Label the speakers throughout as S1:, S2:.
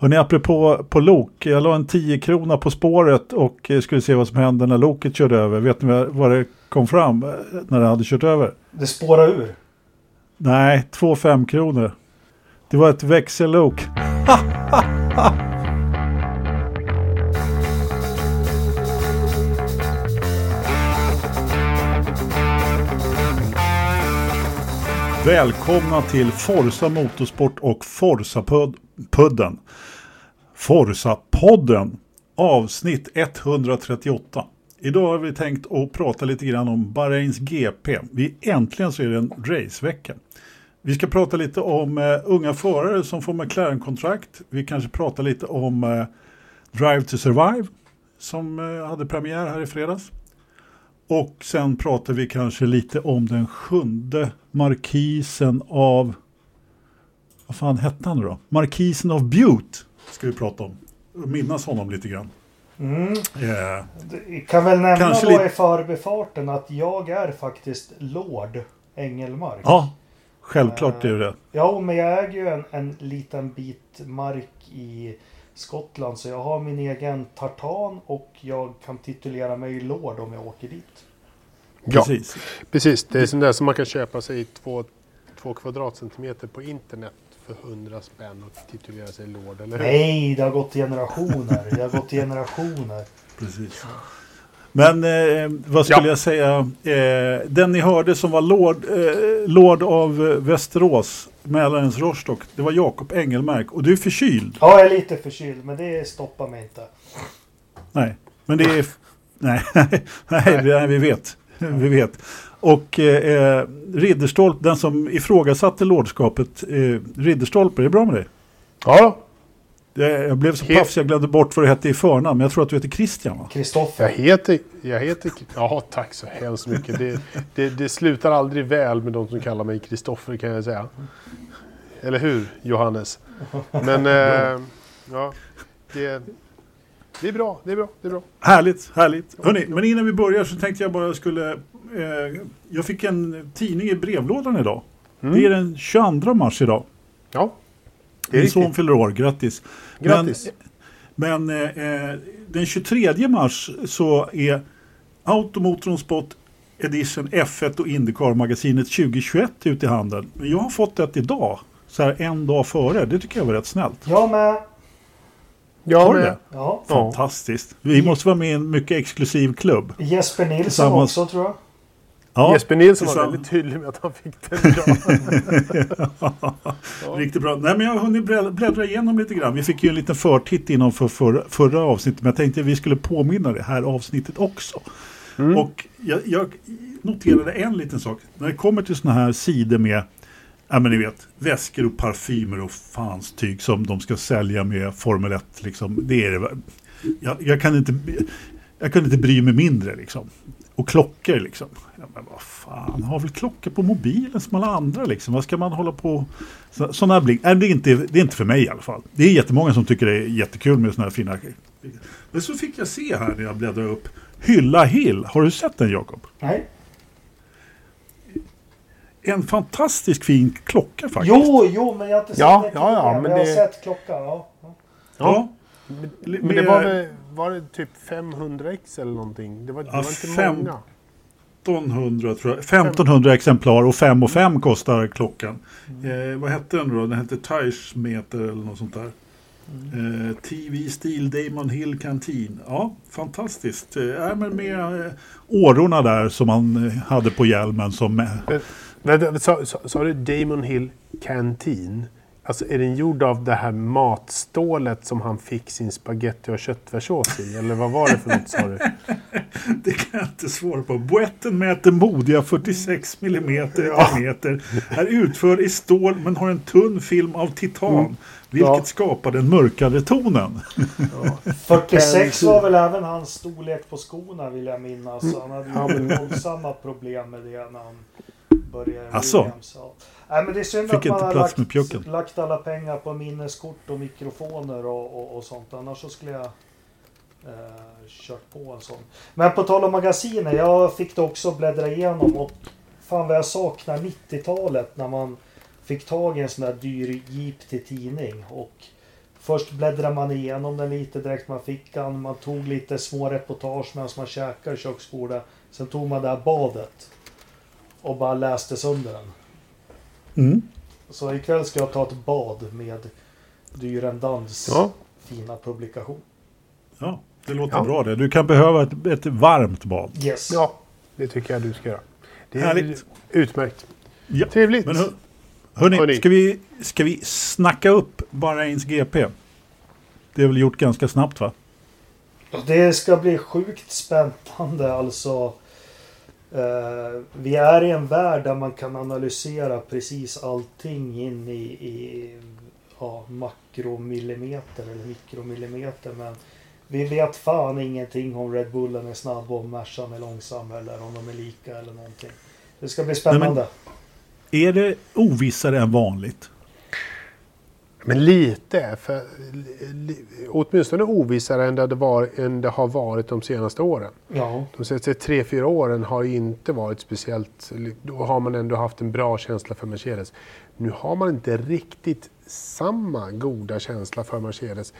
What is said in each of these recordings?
S1: Hörrni, apropå på lok. Jag la en 10 krona på spåret och skulle se vad som hände när loket körde över. Vet ni vad det kom fram eh, när det hade kört över?
S2: Det spårade ur.
S1: Nej, två fem kronor. Det var ett växellok. Välkomna till Forsa Motorsport och Forsa-podden. Forsa-podden avsnitt 138. Idag har vi tänkt att prata lite grann om Bahrains GP. Vi äntligen så är det en racevecka. Vi ska prata lite om uh, unga förare som får McLaren-kontrakt. Vi kanske pratar lite om uh, Drive to Survive som uh, hade premiär här i fredags. Och sen pratar vi kanske lite om den sjunde markisen av... Vad fan hette han då? Markisen av Butte ska vi prata om. Minnas honom lite grann.
S2: Mm.
S1: Yeah.
S2: Det kan väl nämna
S1: Kanske
S2: då
S1: lite-
S2: i förbifarten att jag är faktiskt Lord Engelmark.
S1: Ja, självklart är det det.
S2: Ja, men jag äger ju en, en liten bit mark i Skottland. Så jag har min egen tartan och jag kan titulera mig Lord om jag åker dit.
S3: Ja,
S1: Precis.
S3: precis. Det är sånt där som man kan köpa sig i två, två kvadratcentimeter på internet för 100 spänn och titulera sig Lord, eller hur?
S2: Nej, det har gått generationer. Det har gått generationer.
S1: Precis. Men eh, vad skulle
S3: Ja.
S1: jag säga? Eh, den ni hörde som var Lord, eh, Lord av eh, Västerås, Mälarens Rostock, det var Jakob Engelmark. Och du är förkyld.
S2: Ja, jag är lite förkyld, men det stoppar mig inte.
S1: Nej, men det är... Nej, nej, nej, vi vet. Vi vet. Och eh, Ridderstolpe, den som ifrågasatte lordskapet, eh, Ridderstolpe, är det bra med dig?
S3: Ja,
S1: Jag blev så paff så jag glömde bort vad du hette i förnamn, men jag tror att du heter Christian va?
S2: Kristoffer.
S3: jag heter... Jag heter ja, tack så hemskt mycket. Det, det, det slutar aldrig väl med de som kallar mig Kristoffer kan jag säga. Eller hur, Johannes? Men, eh, ja, det, det är bra. Det är bra. Det är bra.
S1: Härligt, härligt. Hörrni, men innan vi börjar så tänkte jag bara skulle... Eh, jag fick en tidning i brevlådan idag.
S3: Mm.
S1: Det är den 22 mars idag.
S3: Ja, det är
S1: Min son fyller år, grattis.
S3: Grattis.
S1: Men, men eh, den 23 mars så är Automotorn Spot Edition F1 och Indycar-magasinet 2021 ute i handeln. Men jag har fått det idag, så här en dag före. Det tycker jag var rätt snällt.
S2: Jag med.
S3: Ja,
S1: Har du
S3: men-
S1: det?
S2: Ja.
S3: Ja.
S1: Fantastiskt. Vi måste vara med i en mycket exklusiv klubb.
S2: Jesper Nilsson
S1: Tillsammans.
S2: också tror jag.
S1: Ja,
S3: Jesper Nilsson var väldigt tydlig med att han fick den idag.
S1: Riktigt bra. Nej, men jag har hunnit blä- bläddra igenom lite grann. Vi fick ju en liten förtitt inom för, för, förra avsnittet. Men jag tänkte att vi skulle påminna det här avsnittet också.
S3: Mm.
S1: Och jag, jag noterade en liten sak. När det kommer till sådana här sidor med Ja men ni vet, väskor och parfymer och fans tyg som de ska sälja med Formel 1. Liksom. Det är det. Jag, jag, kan inte, jag kan inte bry mig mindre liksom. Och klockor liksom. Ja, men vad fan, har väl klockor på mobilen som alla andra liksom. Vad ska man hålla på... Så, sådana här blick. Nej, det, är inte, det är inte för mig i alla fall. Det är jättemånga som tycker det är jättekul med sådana här fina... Men så fick jag se här när jag bläddrade upp. Hylla Hill. Har du sett den Jakob?
S2: Nej.
S1: En fantastisk fin klocka faktiskt.
S2: Jo, jo, men jag har inte sett
S3: Ja,
S2: det
S3: ja, ja, men
S2: jag har
S3: det-
S2: sett klockan. Ja. ja.
S1: Ja.
S3: Men, men det var, väl, var det typ 500x eller någonting? Det var, det
S1: Ja,
S3: var inte
S1: fem-
S3: många.
S1: 1500 tror jag. 1500 exemplar och 5 och 5 kostar klockan. Eh, vad hette den då? Den hette Teichmeter eller något sånt där. Eh, TV Steel Damon Hill Canteen. Ja, fantastiskt. Eh, men med eh, årorna där som man eh, hade på hjälmen som... Eh,
S3: Vänta, Sa, sa, sa du Damon Hill Canteen? Alltså är den gjord av det här matstålet som han fick sin spaghetti och köttfärssås i? Eller vad var det för något sa du?
S1: det kan jag inte svara på. Boetten mäter modiga 46 mm i diameter. Är utförd i stål men har en tunn film av titan. Vilket
S3: Ja.
S1: skapar den mörkare tonen.
S2: 46 var väl även hans storlek på skorna vill jag minnas. Så han hade ju
S3: Ja,
S2: våldsamma problem med det när han började? Williams. Nej, men det är synd
S1: Fick
S2: att man har lagt, lagt alla pengar på minneskort och mikrofoner och, och, och sånt. Annars så skulle jag eh, kört på en sån. Men på tal om magasiner. Jag fick det också bläddra igenom. Och fan vad jag saknar 90-talet när man fick tag i en sån där dyr jeep till tidning. Och Först bläddrade man igenom den lite direkt man fick den. Man tog lite små reportage medan man käkade i köksbordet. Sen tog man det här badet. Och bara läste sönder den.
S1: Mm.
S2: Så ikväll ska jag ta ett bad med Dyrendans
S3: Ja.
S2: fina publikation.
S1: Ja, det låter
S3: Ja.
S1: bra det. Du kan behöva ett, ett varmt bad.
S2: Yes.
S3: ja, det tycker jag du ska göra. Det är
S1: Härligt.
S3: utmärkt.
S1: Ja.
S3: Trevligt.
S1: Men hör, hörni,
S3: Hörni.
S1: Ska, vi, ska vi snacka upp Bahrains GP? Det är väl gjort ganska snabbt va?
S2: Det ska bli sjukt spännande alltså. Eh, vi är i en värld där man kan analysera precis allting in i, i ja, makromillimeter eller mikromillimeter. Men vi vet fan ingenting om Red Bullen är snabb och Mercan är långsam eller om de är lika eller någonting. Det ska bli spännande.
S1: Är det ovissare än vanligt?
S3: Men lite, för, åtminstone ovissare än det, varit, än det har varit de senaste åren.
S2: Ja,
S3: De senaste tre, fyra åren har inte varit speciellt... Då har man ändå haft en bra känsla för Mercedes. Nu har man inte riktigt samma goda känsla för Mercedes.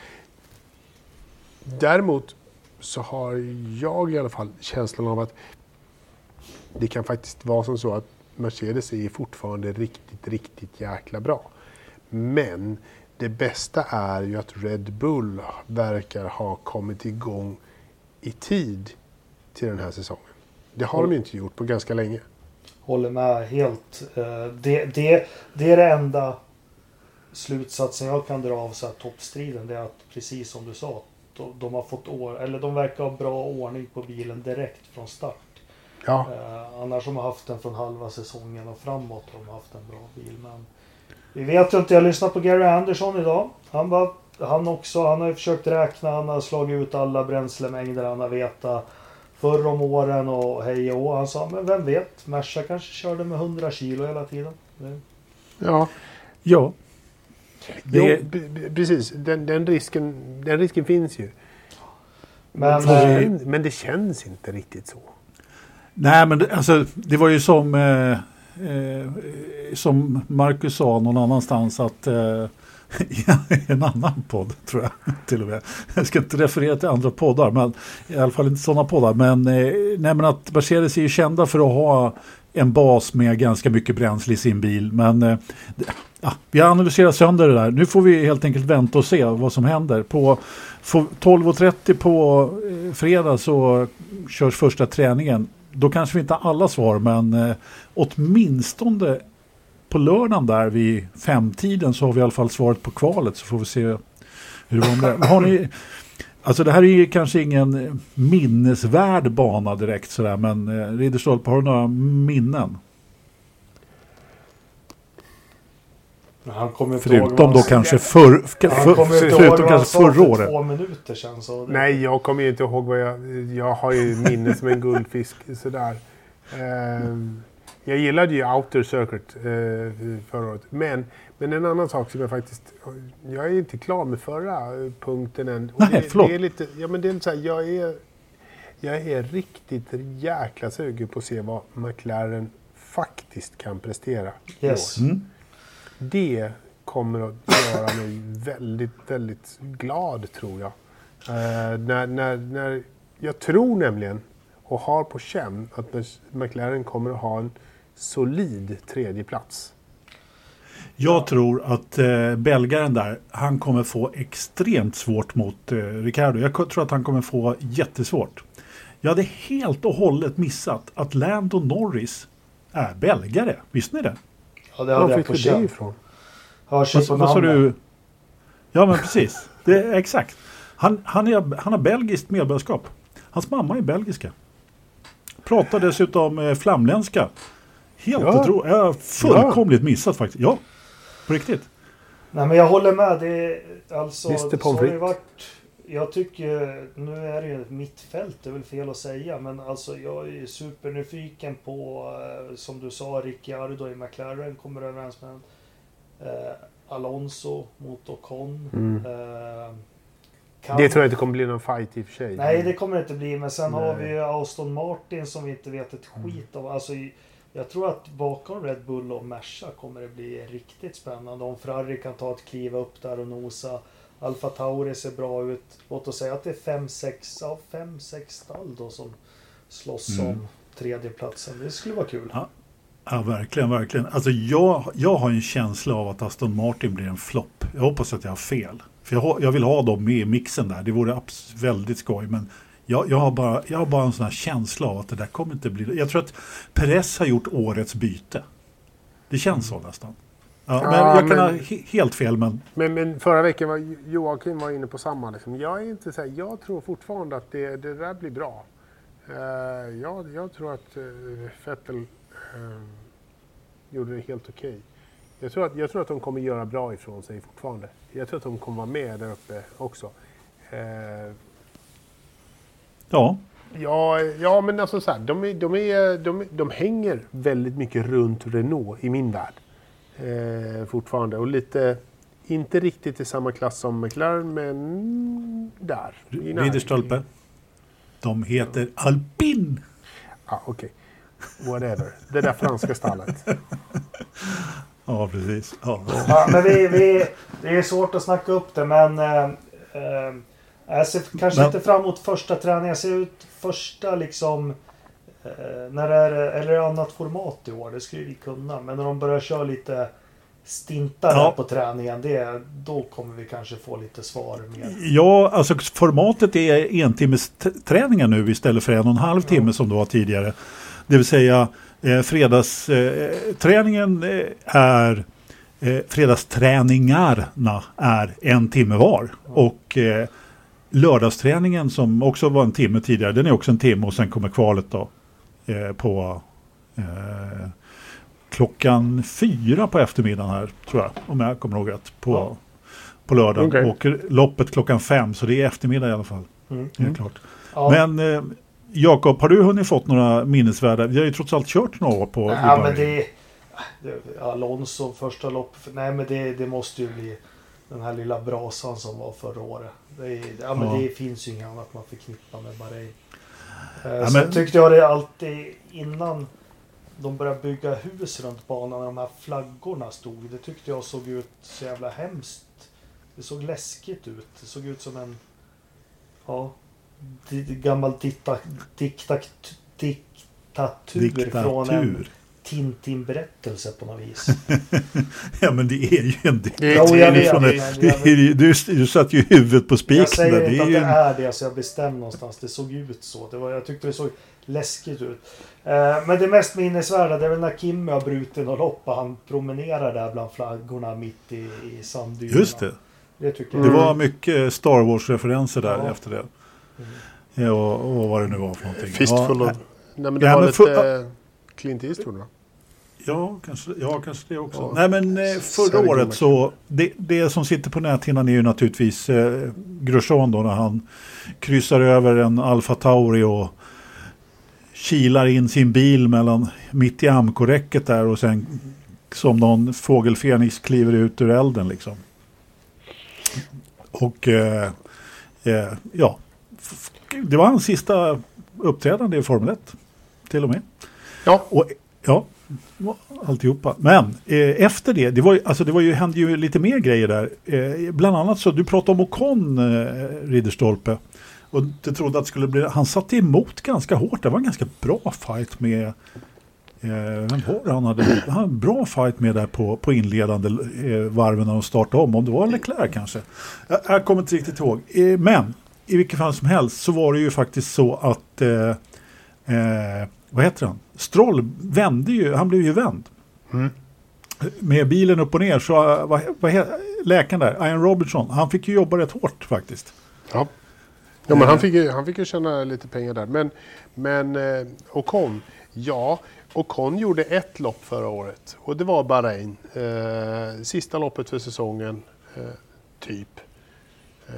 S3: Däremot så har jag i alla fall känslan av att det kan faktiskt vara som så att Mercedes är fortfarande riktigt, riktigt jäkla bra. Men det bästa är ju att Red Bull verkar ha kommit igång i tid till den här säsongen. Det har de ju inte gjort på ganska länge.
S2: håller med helt. Eh, Det, det, det är det enda slutsatsen jag kan dra av så här toppstriden. Det är att precis som du sa. De, de har fått år, eller de verkar ha bra ordning på bilen direkt från start.
S3: Ja,
S2: Eh, annars har man haft den från halva säsongen och framåt har de haft en bra bil. Men vi vet ju inte. Jag lyssnade på Gary Anderson idag. Han, bara, han, också, han har ju försökt räkna. Han har slagit ut alla bränslemängder han har vetat förr om åren och hej och. Han sa, men vem vet? Merca kanske körde med 100 kilo hela tiden.
S3: Ja.
S1: Ja.
S3: Jo,
S1: Det,
S3: b- precis. Den, den, risken, den risken finns ju.
S2: Men,
S3: Men,
S2: eh,
S3: det, men det känns inte riktigt så.
S1: nej, men det, alltså, det var ju som, eh, eh, som Marcus sa någon annanstans att eh, i en annan podd tror jag till och med. Jag ska inte referera till andra poddar, men i alla fall inte sådana poddar. Men, eh, nej, men att Mercedes är ju kända för att ha en bas med ganska mycket bränsle i sin bil. Men eh, ja, vi har analyserat sönder det där. Nu får vi helt enkelt vänta och se vad som händer. På 12.30 på eh, fredag så körs första träningen. Då kanske vi inte har alla svar, men eh, åtminstone på lördagen där vid femtiden så har vi i alla fall svaret på kvalet så får vi se hur det var med det. Har ni, alltså det här är ju kanske ingen minnesvärd bana direkt sådär, men eh, Ridderstolpe, har du några minnen?
S2: Han kommer
S1: Förutom då kanske förr,
S2: Han kommer inte ihåg
S1: förutom kanske förra
S2: för
S1: året.
S2: två minuter sedan. Så det,
S3: Nej, jag kommer ju inte ihåg vad jag... Jag har ju minne som en guldfisk sådär. Ehm, jag gillade ju Outer Circuit eh, förra året. Men, men en annan sak som jag faktiskt... Jag är inte klar med förra eh, punkten än. Och
S1: Nej,
S3: det,
S1: förlåt.
S3: Det är lite, ja, men det är lite så här, jag är, jag är riktigt jäkla sugen på att se vad McLaren faktiskt kan prestera. i
S2: Yes.
S3: år.
S1: Mm.
S3: Det kommer att göra mig väldigt, väldigt glad tror jag. Eh, när, när, när, jag tror nämligen och har på känn att McLaren kommer att ha en solid tredje plats.
S1: Jag tror att eh, belgaren där, han kommer få extremt svårt mot eh, Ricardo. Jag tror att han kommer få jättesvårt. Jag hade helt och hållet missat att Lando Norris är belgare. Visste ni det?
S2: Ja, det
S3: Var
S2: hade jag
S3: fick du det ifrån?
S2: Ju
S1: Vad, sa du? Ja men precis. Det är exakt. Han, han, är, han har belgiskt medborgarskap. Hans mamma är belgiska. Pratar dessutom eh, flamländska. Helt
S3: Ja.
S1: otroligt. Jag har fullkomligt missat faktiskt. Ja, på riktigt.
S2: Nej men jag håller med. Det är alltså... Så har
S3: Pommes frites.
S2: Jag tycker, nu är det ju ett mittfält, det är väl fel att säga, men alltså jag är supernyfiken på, eh, som du sa, Ricciardo i McLaren kommer överens med. Eh, Alonso mot Ocon.
S3: Mm.
S2: Eh, kan-
S3: Det tror jag inte kommer bli någon fight i och för sig.
S2: Nej, det kommer det inte bli. Men sen har
S3: Nej.
S2: vi ju Aston Martin som vi inte vet ett skit om. Alltså, jag tror att bakom Red Bull och Merca kommer det bli riktigt spännande. Om Ferrari kan ta ett kliv upp där och nosa. Alfa Tauri ser bra ut. Låt oss säga att det är fem, sex, ja, fem, sex stall då som slåss
S1: Mm.
S2: om tredjeplatsen. Det skulle vara kul.
S1: Ja. Ja, verkligen, verkligen. Alltså jag, jag har en känsla av att Aston Martin blir en flopp. Jag hoppas att jag har fel. För jag, jag vill ha dem med i mixen där. Det vore väldigt skoj. Men jag, jag, har bara, jag har bara en sån här känsla av att det där kommer inte bli... Jag tror att Perez har gjort årets byte. Det känns så nästan. Ja, men
S3: Ja,
S1: jag kan ha
S3: men-
S1: he- helt fel, men
S3: Men, men förra veckan var Jo- Joakim var inne på samma. Liksom. Jag, är inte så här, jag tror fortfarande att det, det där blir bra. Uh, jag, jag tror att uh, Vettel eh, gjorde det helt okej. Jag, tror att, jag tror att de kommer göra bra ifrån sig fortfarande. Jag tror att de kommer vara med där uppe också. Eh,
S1: ja.
S3: Ja, ja men alltså så här, de, är, de, är, de, de hänger väldigt mycket runt Renault i min värld. Eh, fortfarande. Och lite, inte riktigt i samma klass som McLaren, men där.
S1: Ridderstolpe. De heter Alpin.
S3: Ja, okej. Whatever. Det där franska stallet.
S1: Ja, precis. Ja.
S2: Ja, men vi, vi, det är svårt att snacka upp det men eh, eh, jag ser kanske
S1: Men-
S2: inte fram emot första träningen. Jag ser ut första liksom eh, när det är, eller är det annat format i år. Det skulle vi kunna. Men när de börjar köra lite stintar
S1: Ja.
S2: på träningen. Det, då kommer vi kanske få lite svar mer.
S1: Ja, alltså formatet är en timmes t- träningar nu istället för en och en halv timme som det var tidigare. Det vill säga eh, fredagsträningen eh, eh, är eh, fredagsträningarna är en timme var. Och eh, lördagsträningen som också var en timme tidigare, den är också en timme och sen kommer kvalet då eh, på eh, klockan fyra på eftermiddagen här tror jag, om jag kommer ihåg rätt, på,
S2: Ja.
S1: på lördag.
S3: Okej.
S1: Och loppet klockan fem, så det är eftermiddag i alla fall.
S2: Mm.
S1: Helt klart.
S2: Ja.
S1: Men eh, Jakob, har du hunnit fått några minnesvärda? Vi har ju trots allt kört några år på
S2: Ja,
S1: Dubai.
S2: men det, det Alonso första lopp. Nej men det, det måste ju bli den här lilla brasan som var förra året. Det, är, ja, men
S1: Ja.
S2: det finns ju inget annat man förknippar med Bahrain. Eh,
S1: Ja,
S2: Sen
S1: men-
S2: tyckte jag det alltid innan de började bygga hus runt banan när de här flaggorna stod. Det tyckte jag såg ut så jävla hemskt. Det såg läskigt ut. Det såg ut som en ja, gammal dikta, diktat, diktatur, från en
S1: Diktatur.
S2: Tintin-berättelse på något vis.
S1: Ja men det är ju en
S3: Det
S2: jag
S1: det,
S2: jag
S1: det ju- du, du satt ju huvudet på
S2: Jag
S1: spiken
S2: säger
S1: där. Det
S2: inte
S1: är
S2: att
S1: ju
S2: det
S1: en,
S2: är det så jag blir bestämd någonstans. Det såg ut så. Det var, jag tyckte det såg läskigt ut. Eh, men det mest minnesvärda det är väl när Kimmy har brutit något lopp och han promenerar där bland flaggorna mitt i, i sanddynerna.
S1: just det.
S2: Det tycker jag.
S1: Det var mycket Star Wars-referenser där
S2: Ja.
S1: efter det. Ja, och, och vad det nu var för någonting.
S3: Fistful
S1: ja,
S3: of... Nej men det
S1: Ja,
S3: var
S1: men
S3: lite
S1: för-
S3: Clint Eastwood va?
S1: Ja, kanske, ja, kanske det också.
S3: Ja.
S1: Nej, men eh, förra
S3: Sergio
S1: året så, det, det som sitter på näthinnan är ju naturligtvis eh, Grosjean då när han kryssar över en Alfa Tauri och kilar in sin bil mellan, mitt i amkoräcket där och sen som någon fågelfenix kliver ut ur elden liksom. Och eh, eh, ja, det var hans sista uppträdande i Formel 1 till och med.
S3: Ja.
S1: Och, ja, alltihopa. Men eh, efter det, det, var, alltså, det var ju, hände ju lite mer grejer där. Eh, bland annat så, du pratade om Ocon, eh, Ridderstolpe. Och du trodde att det skulle bli, han satte emot ganska hårt. Det var en ganska bra fight med, eh, vem var det han hade? Han hade en bra fight med där på, på inledande eh, varven när de startade om. Om det var Leclerc kanske. Jag, jag kommer inte riktigt ihåg. Eh, men i vilket fall som helst så var det ju faktiskt så att eh, eh, vad heter han? Stroll vände ju, han blev ju vänd.
S3: Mm.
S1: Med bilen upp och ner så, eh, vad, vad läkaren där, Ian Robertson, han fick ju jobba rätt hårt faktiskt.
S3: Ja. Ja, men han fick, ju, han fick ju tjäna lite pengar där. Men, men eh, Ocon, ja, Ocon gjorde ett lopp förra året och det var Bahrain. Eh, sista loppet för säsongen, eh, typ. Eh,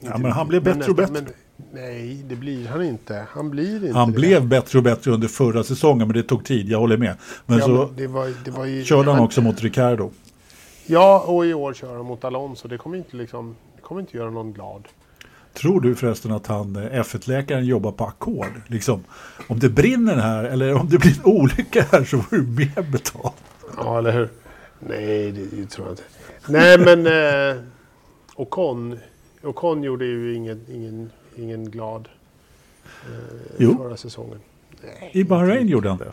S3: inte
S1: men han blev
S3: men
S1: bättre och
S3: nästan-
S1: bättre.
S3: Men, nej, det blir han inte. Han blir inte
S1: Han
S3: det.
S1: blev bättre och bättre under förra säsongen men det tog tid, jag håller med. Men
S3: ja,
S1: så
S3: men det var, det var ju,
S1: körde han också mot Ricardo.
S3: Ja, och i år kör han mot Alonso. Det kommer inte, liksom, det kommer inte göra någon glad.
S1: Tror du förresten att han, eh, F1-läkaren, jobbar på ackord? Liksom, om det brinner här eller om det blir en olycka här så får du mer betalt.
S3: Ja, eller hur? Nej, det, det tror jag inte. Nej, men... Eh, Ocon, Ocon gjorde ju ingen, ingen, ingen glad eh, förra säsongen. Nej,
S1: I Bahrain gjorde han det.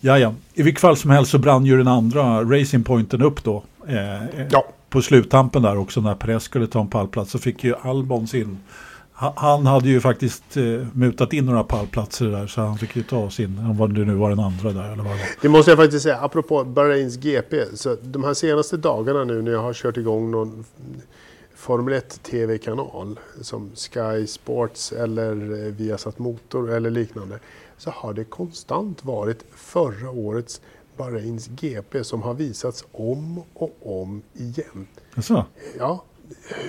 S1: Ja, ja. I vilket fall som helst så brann ju den andra Racing Pointen upp då. Eh, eh,
S3: Ja,
S1: På sluttampen där också när Perez skulle ta en pallplats så fick ju Albon sin... ha- Han hade ju faktiskt eh, mutat in några pallplatser där så han fick ju ta sin, om vad det nu var den andra där eller vad det var.
S3: det måste jag faktiskt säga. Apropå Bahrains GP. Så de här senaste dagarna nu när jag har kört igång någon Formel 1 TV-kanal som Sky Sports eller eh, Viasat Motor eller liknande. Så har det konstant varit förra årets Bahrains GP som har visats om och om igen.
S1: Alltså,
S3: Ja,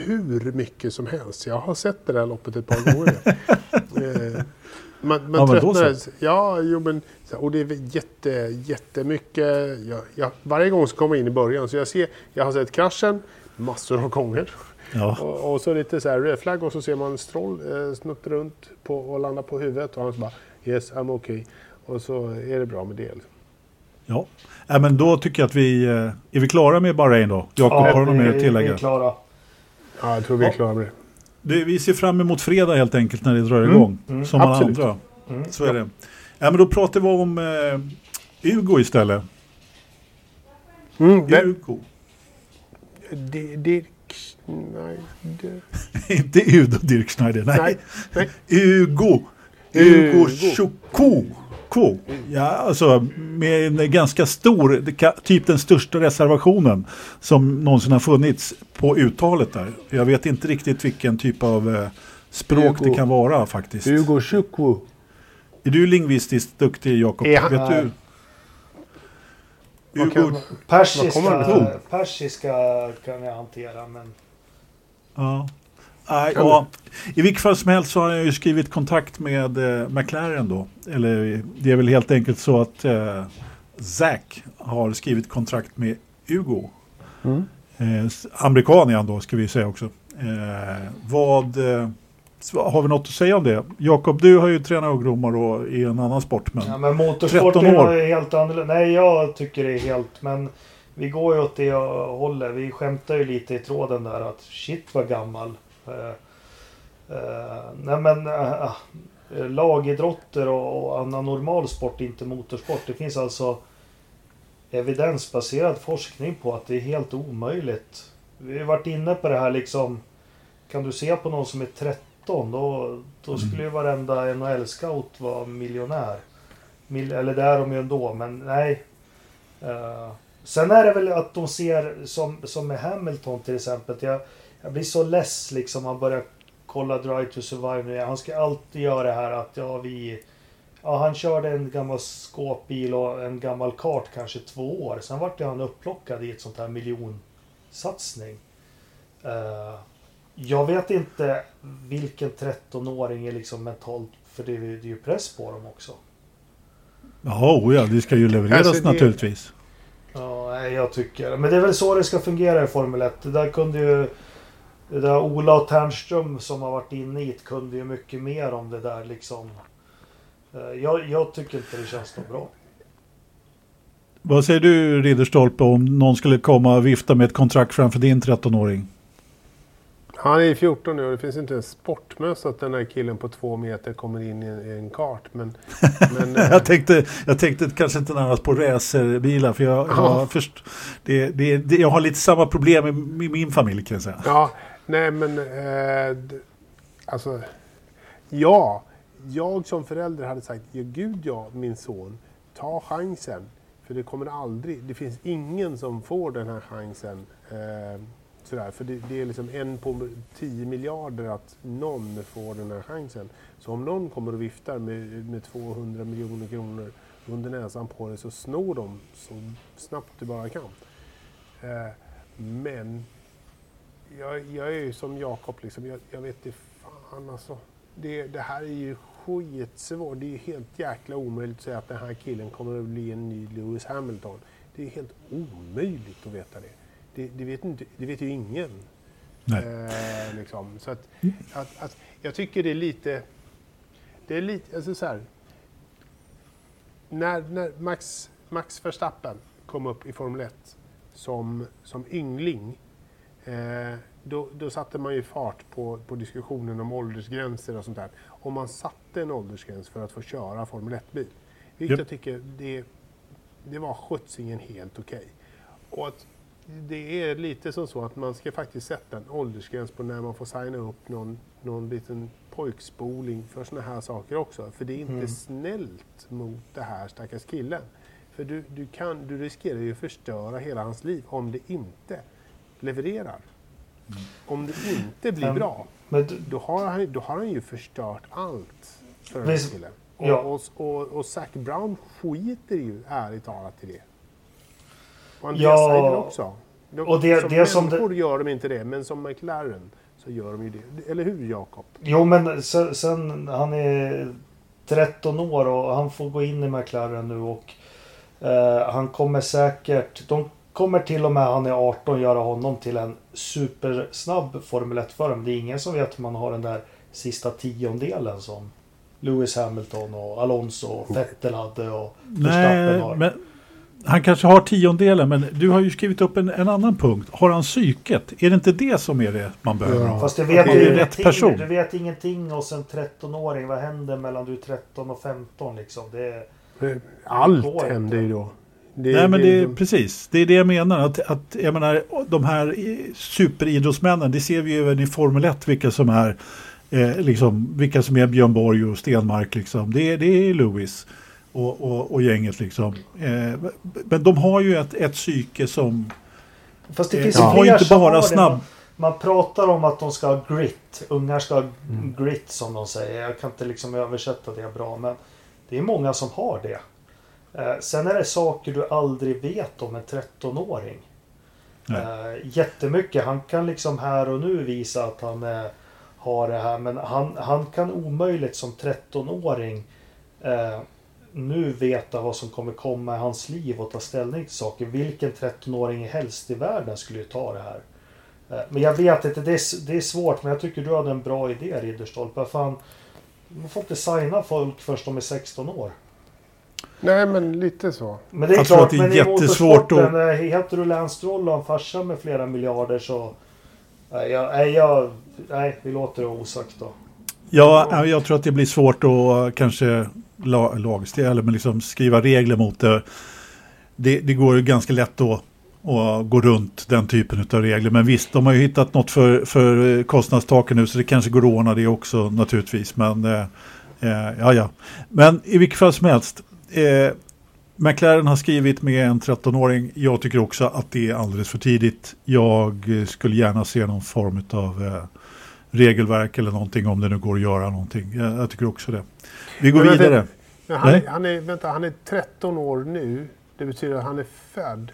S3: hur mycket som helst. Jag har sett det där loppet ett par gånger. eh, man man
S1: Ja,
S3: tröttnar.
S1: så.
S3: Ja, jo, men, och det är jätte, jättemycket. Jag, jag, varje gång så kommer jag in i början så jag ser, jag har sett kraschen massor av gånger.
S1: Ja.
S3: Och, och så lite så här röd flagg och så ser man Stroll eh, snutta runt på, och landa på huvudet och han så bara Yes, I'm okay. Och så är det bra med det.
S1: ja. ja men då tycker jag att vi... eh, Är vi klara med Bahrain då? Jakob, har du något mer att
S2: vi- Vi
S1: tillägga?
S2: är klara.
S3: Ja, jag tror vi är
S1: Ja.
S3: klara med det.
S1: Det, vi ser fram emot fredag helt enkelt när det drar
S3: Mm,
S1: igång.
S2: mm,
S1: som alla andra.
S2: Mm.
S1: Så är det. Ja, men då pratar vi om eh, Ugo istället.
S3: Mm,
S1: Ugo.
S3: det, det, nej, det,
S1: Inte Udo Dirk Schneider. Nej.
S3: nej, nej.
S1: Ugo. Ugo
S3: Ugo.
S1: Choko. Ko. Ja, alltså med en ganska stor, typ den största reservationen som någonsin har funnits på uttalet där. Jag vet inte riktigt vilken typ av eh, språk
S3: Ugo.
S1: det kan vara faktiskt.
S3: Hugo Chukwu.
S1: Är du lingvistiskt duktig Jakob?
S3: Ja.
S1: Vet du? Ugo.
S3: Var
S2: Persiska, persiska kan jag hantera men
S1: Ja. Nej, ja. I vilket fall som helst så har jag ju skrivit kontakt med eh, McLaren då. Eller det är väl helt enkelt så att eh, Zack har skrivit kontrakt med Hugo.
S3: Mm.
S1: Eh, amerikan är han då ska vi säga också. Eh, vad, eh, har vi något att säga om det? Jakob, du har ju tränat ungdomar då i en annan sport. Men...
S2: Ja, men motorsport
S1: 13
S2: är
S1: år.
S2: ju helt annorlunda. Nej, jag tycker det är helt... Men vi går ju åt det hållet. Vi skämtar ju lite i tråden där att shit vad gammal. Eh, eh, nej men eh, eh, lagidrotter och, och annan normal sport, inte motorsport. Det finns alltså evidensbaserad forskning på att det är helt omöjligt. Vi har varit inne på det här liksom. Kan du se på någon som är 13 då, då skulle ju varenda NHL-scout vara miljonär. Mil, eller det är de ju ändå, men nej. Eh, sen är det väl att de ser som, som med Hamilton till exempel. att Jag, jag blir så less liksom. Man börjar kolla Drive to Survive nu. Han ska alltid göra det här att ja, vi... Ja, han körde en gammal skåpbil och en gammal kart kanske två år. Sen vart han upplockad i ett sånt här miljonsatsning. Eh, jag vet inte vilken 13-åring är liksom mentalt, för det är, ju- det är ju press på dem också.
S1: Ja, oh ja, det ska ju levereras
S3: Alltså, det-
S1: naturligtvis.
S2: Ja, jag tycker Men det är väl så det ska fungera i Formel 1. Det där kunde ju... Det där Ola och Ternström som har varit inne i det kunde ju mycket mer om det där liksom. Eh, jag, jag tycker inte det känns så bra.
S1: Vad säger du Ridderstolpe om någon skulle komma och vifta med ett kontrakt framför din 13-åring?
S3: Han är 14 nu och det finns inte en sportmössa att den här killen på två meter kommer in i en, i en kart. Men, men eh,
S1: Jag tänkte, jag tänkte kanske inte närmast på racerbilar för jag,
S3: Ja.
S1: jag, först, det, det, det, jag har lite samma problem i, i min familj kan jag säga.
S3: ja, nej men eh, alltså ja, jag som förälder hade sagt ja gud ja min son, ta chansen. För det kommer aldrig, det finns ingen som får den här chansen. Eh, sådär, för det, det är liksom en på tio miljarder att någon får den här chansen. Så om någon kommer och viftar med, med 200 miljoner kronor under näsan på dig så snor de så snabbt du bara kan. Eh, men jag, jag är ju som Jakob, liksom, jag, jag vet inte fan alltså. Det, det här är ju skitsvårt. Det är ju helt jäkla omöjligt att säga att den här killen kommer att bli en ny Lewis Hamilton. Det är helt omöjligt att veta det. Det, det, vet, inte, det vet ju ingen. Eh, liksom. Så att, att, att, jag tycker det är lite... Det är lite, alltså så här. När, när Max, Max Verstappen kom upp i Formel 1 som, som yngling. Eh, då, då satte man ju fart på, på diskussionen om åldersgränser och sånt där. Om man satte en åldersgräns för att få köra Formel 1-bil. Vilket
S1: Japp.
S3: jag tycker det, det var skjutsingen helt okej. Och att det är lite som så att man ska faktiskt sätta en åldersgräns på när man får signa upp någon, någon liten pojkspoling för såna här saker också. För det är inte
S2: Mm.
S3: snällt mot det här stackars killen. För du, du, kan, du riskerar ju att förstöra hela hans liv om det inte levererar. Om det inte blir
S2: Men-
S3: bra,
S2: Men du,
S3: då har han, då har han ju förstört allt för den här killen. Och,
S2: ja.
S3: och, och, och Zac Brown skiter ju ärligt talat i det. Och Andreas
S2: Ja,
S3: Seidel också. De,
S2: och det-
S3: som
S2: det som det-
S3: människor gör de inte det, men som McLaren så gör de ju det. Eller hur Jakob?
S2: Jo men sen, sen han är 13 år och han får gå in i McLaren nu och eh, han kommer säkert, de kommer till och med han är 18 göra honom till en supersnabb Formel 1-förare. Men det är ingen som vet om man har den där sista tiondelen som Lewis Hamilton och Alonso och Vettel hade och Verstappen har.
S1: men han kanske har tiondelen, men du har ju skrivit upp en, en annan punkt. Har han psyket? Är det inte det som är det man behöver
S3: Ja.
S1: ha?
S2: Fast du vet,
S1: det är rätt
S2: ingenting,
S1: person.
S2: du vet ingenting hos en 13-åring. Vad händer mellan du är 13 och 15 liksom? Det är,
S3: Allt
S2: inte.
S3: händer ju då. Det,
S1: Nej, men det är
S3: de-
S1: precis. Det är det jag menar. Att, att, jag menar de här superidrottsmännen, det ser vi ju även i Formel 1 vilka som är eh, liksom, vilka som är Björn Borg och Stenmark. Liksom. Det, är- det är Lewis och, och, och gänget. Liksom. Eh, men de har ju ett, ett psyke som...
S2: Fast det
S1: Eh,
S2: finns
S1: de
S2: ju
S1: har inte bara snabb-
S2: Man, man pratar om att de ska ha grit. Ungar ska ha
S1: Mm.
S2: grit som de säger. Jag kan inte liksom översätta det bra. Men det är många som har det. Eh, sen är det saker du aldrig vet om en 13-åring.
S1: Nej.
S2: Eh, jättemycket. Han kan liksom här och nu visa att han eh, har det här. Men han, han kan omöjligt som 13-åring eh, nu veta vad som kommer komma i hans liv och ta ställning till saker. Vilken 13-åring helst i världen skulle ju ta det här. Eh, Men jag vet inte, det är, det är svårt. Men jag tycker du hade en bra idé Ridderstolpe. Fan, man får inte signa folk först de är 16 år.
S3: Nej, men lite så.
S2: Men det är
S1: Jag tror
S2: klart,
S1: att det är
S2: men i
S1: jättesvårt
S2: motorsporten, att... heter du Lance Stroll och har en farsa med flera miljarder så... Nej, jag, nej, jag, nej vi låter det osagt då.
S1: Ja, jag tror att det blir svårt att kanske lagstiftning, eller liksom skriva regler mot det. Det, det går ju ganska lätt att, att gå runt den typen av regler. Men visst, de har ju hittat något för, för kostnadstaken nu så det kanske går att ordna det också naturligtvis. Men eh, eh ja, ja. Men i vilket fall som helst. Eh, McLaren har skrivit med en 13-åring. Jag tycker också att det är alldeles för tidigt. Jag skulle gärna se någon form av eh, regelverk eller någonting om det nu går att göra någonting. Jag, jag tycker också det. Vi går
S3: Men
S1: vidare.
S3: Men han, han, är, vänta, han är 13 år nu. Det betyder att han är född...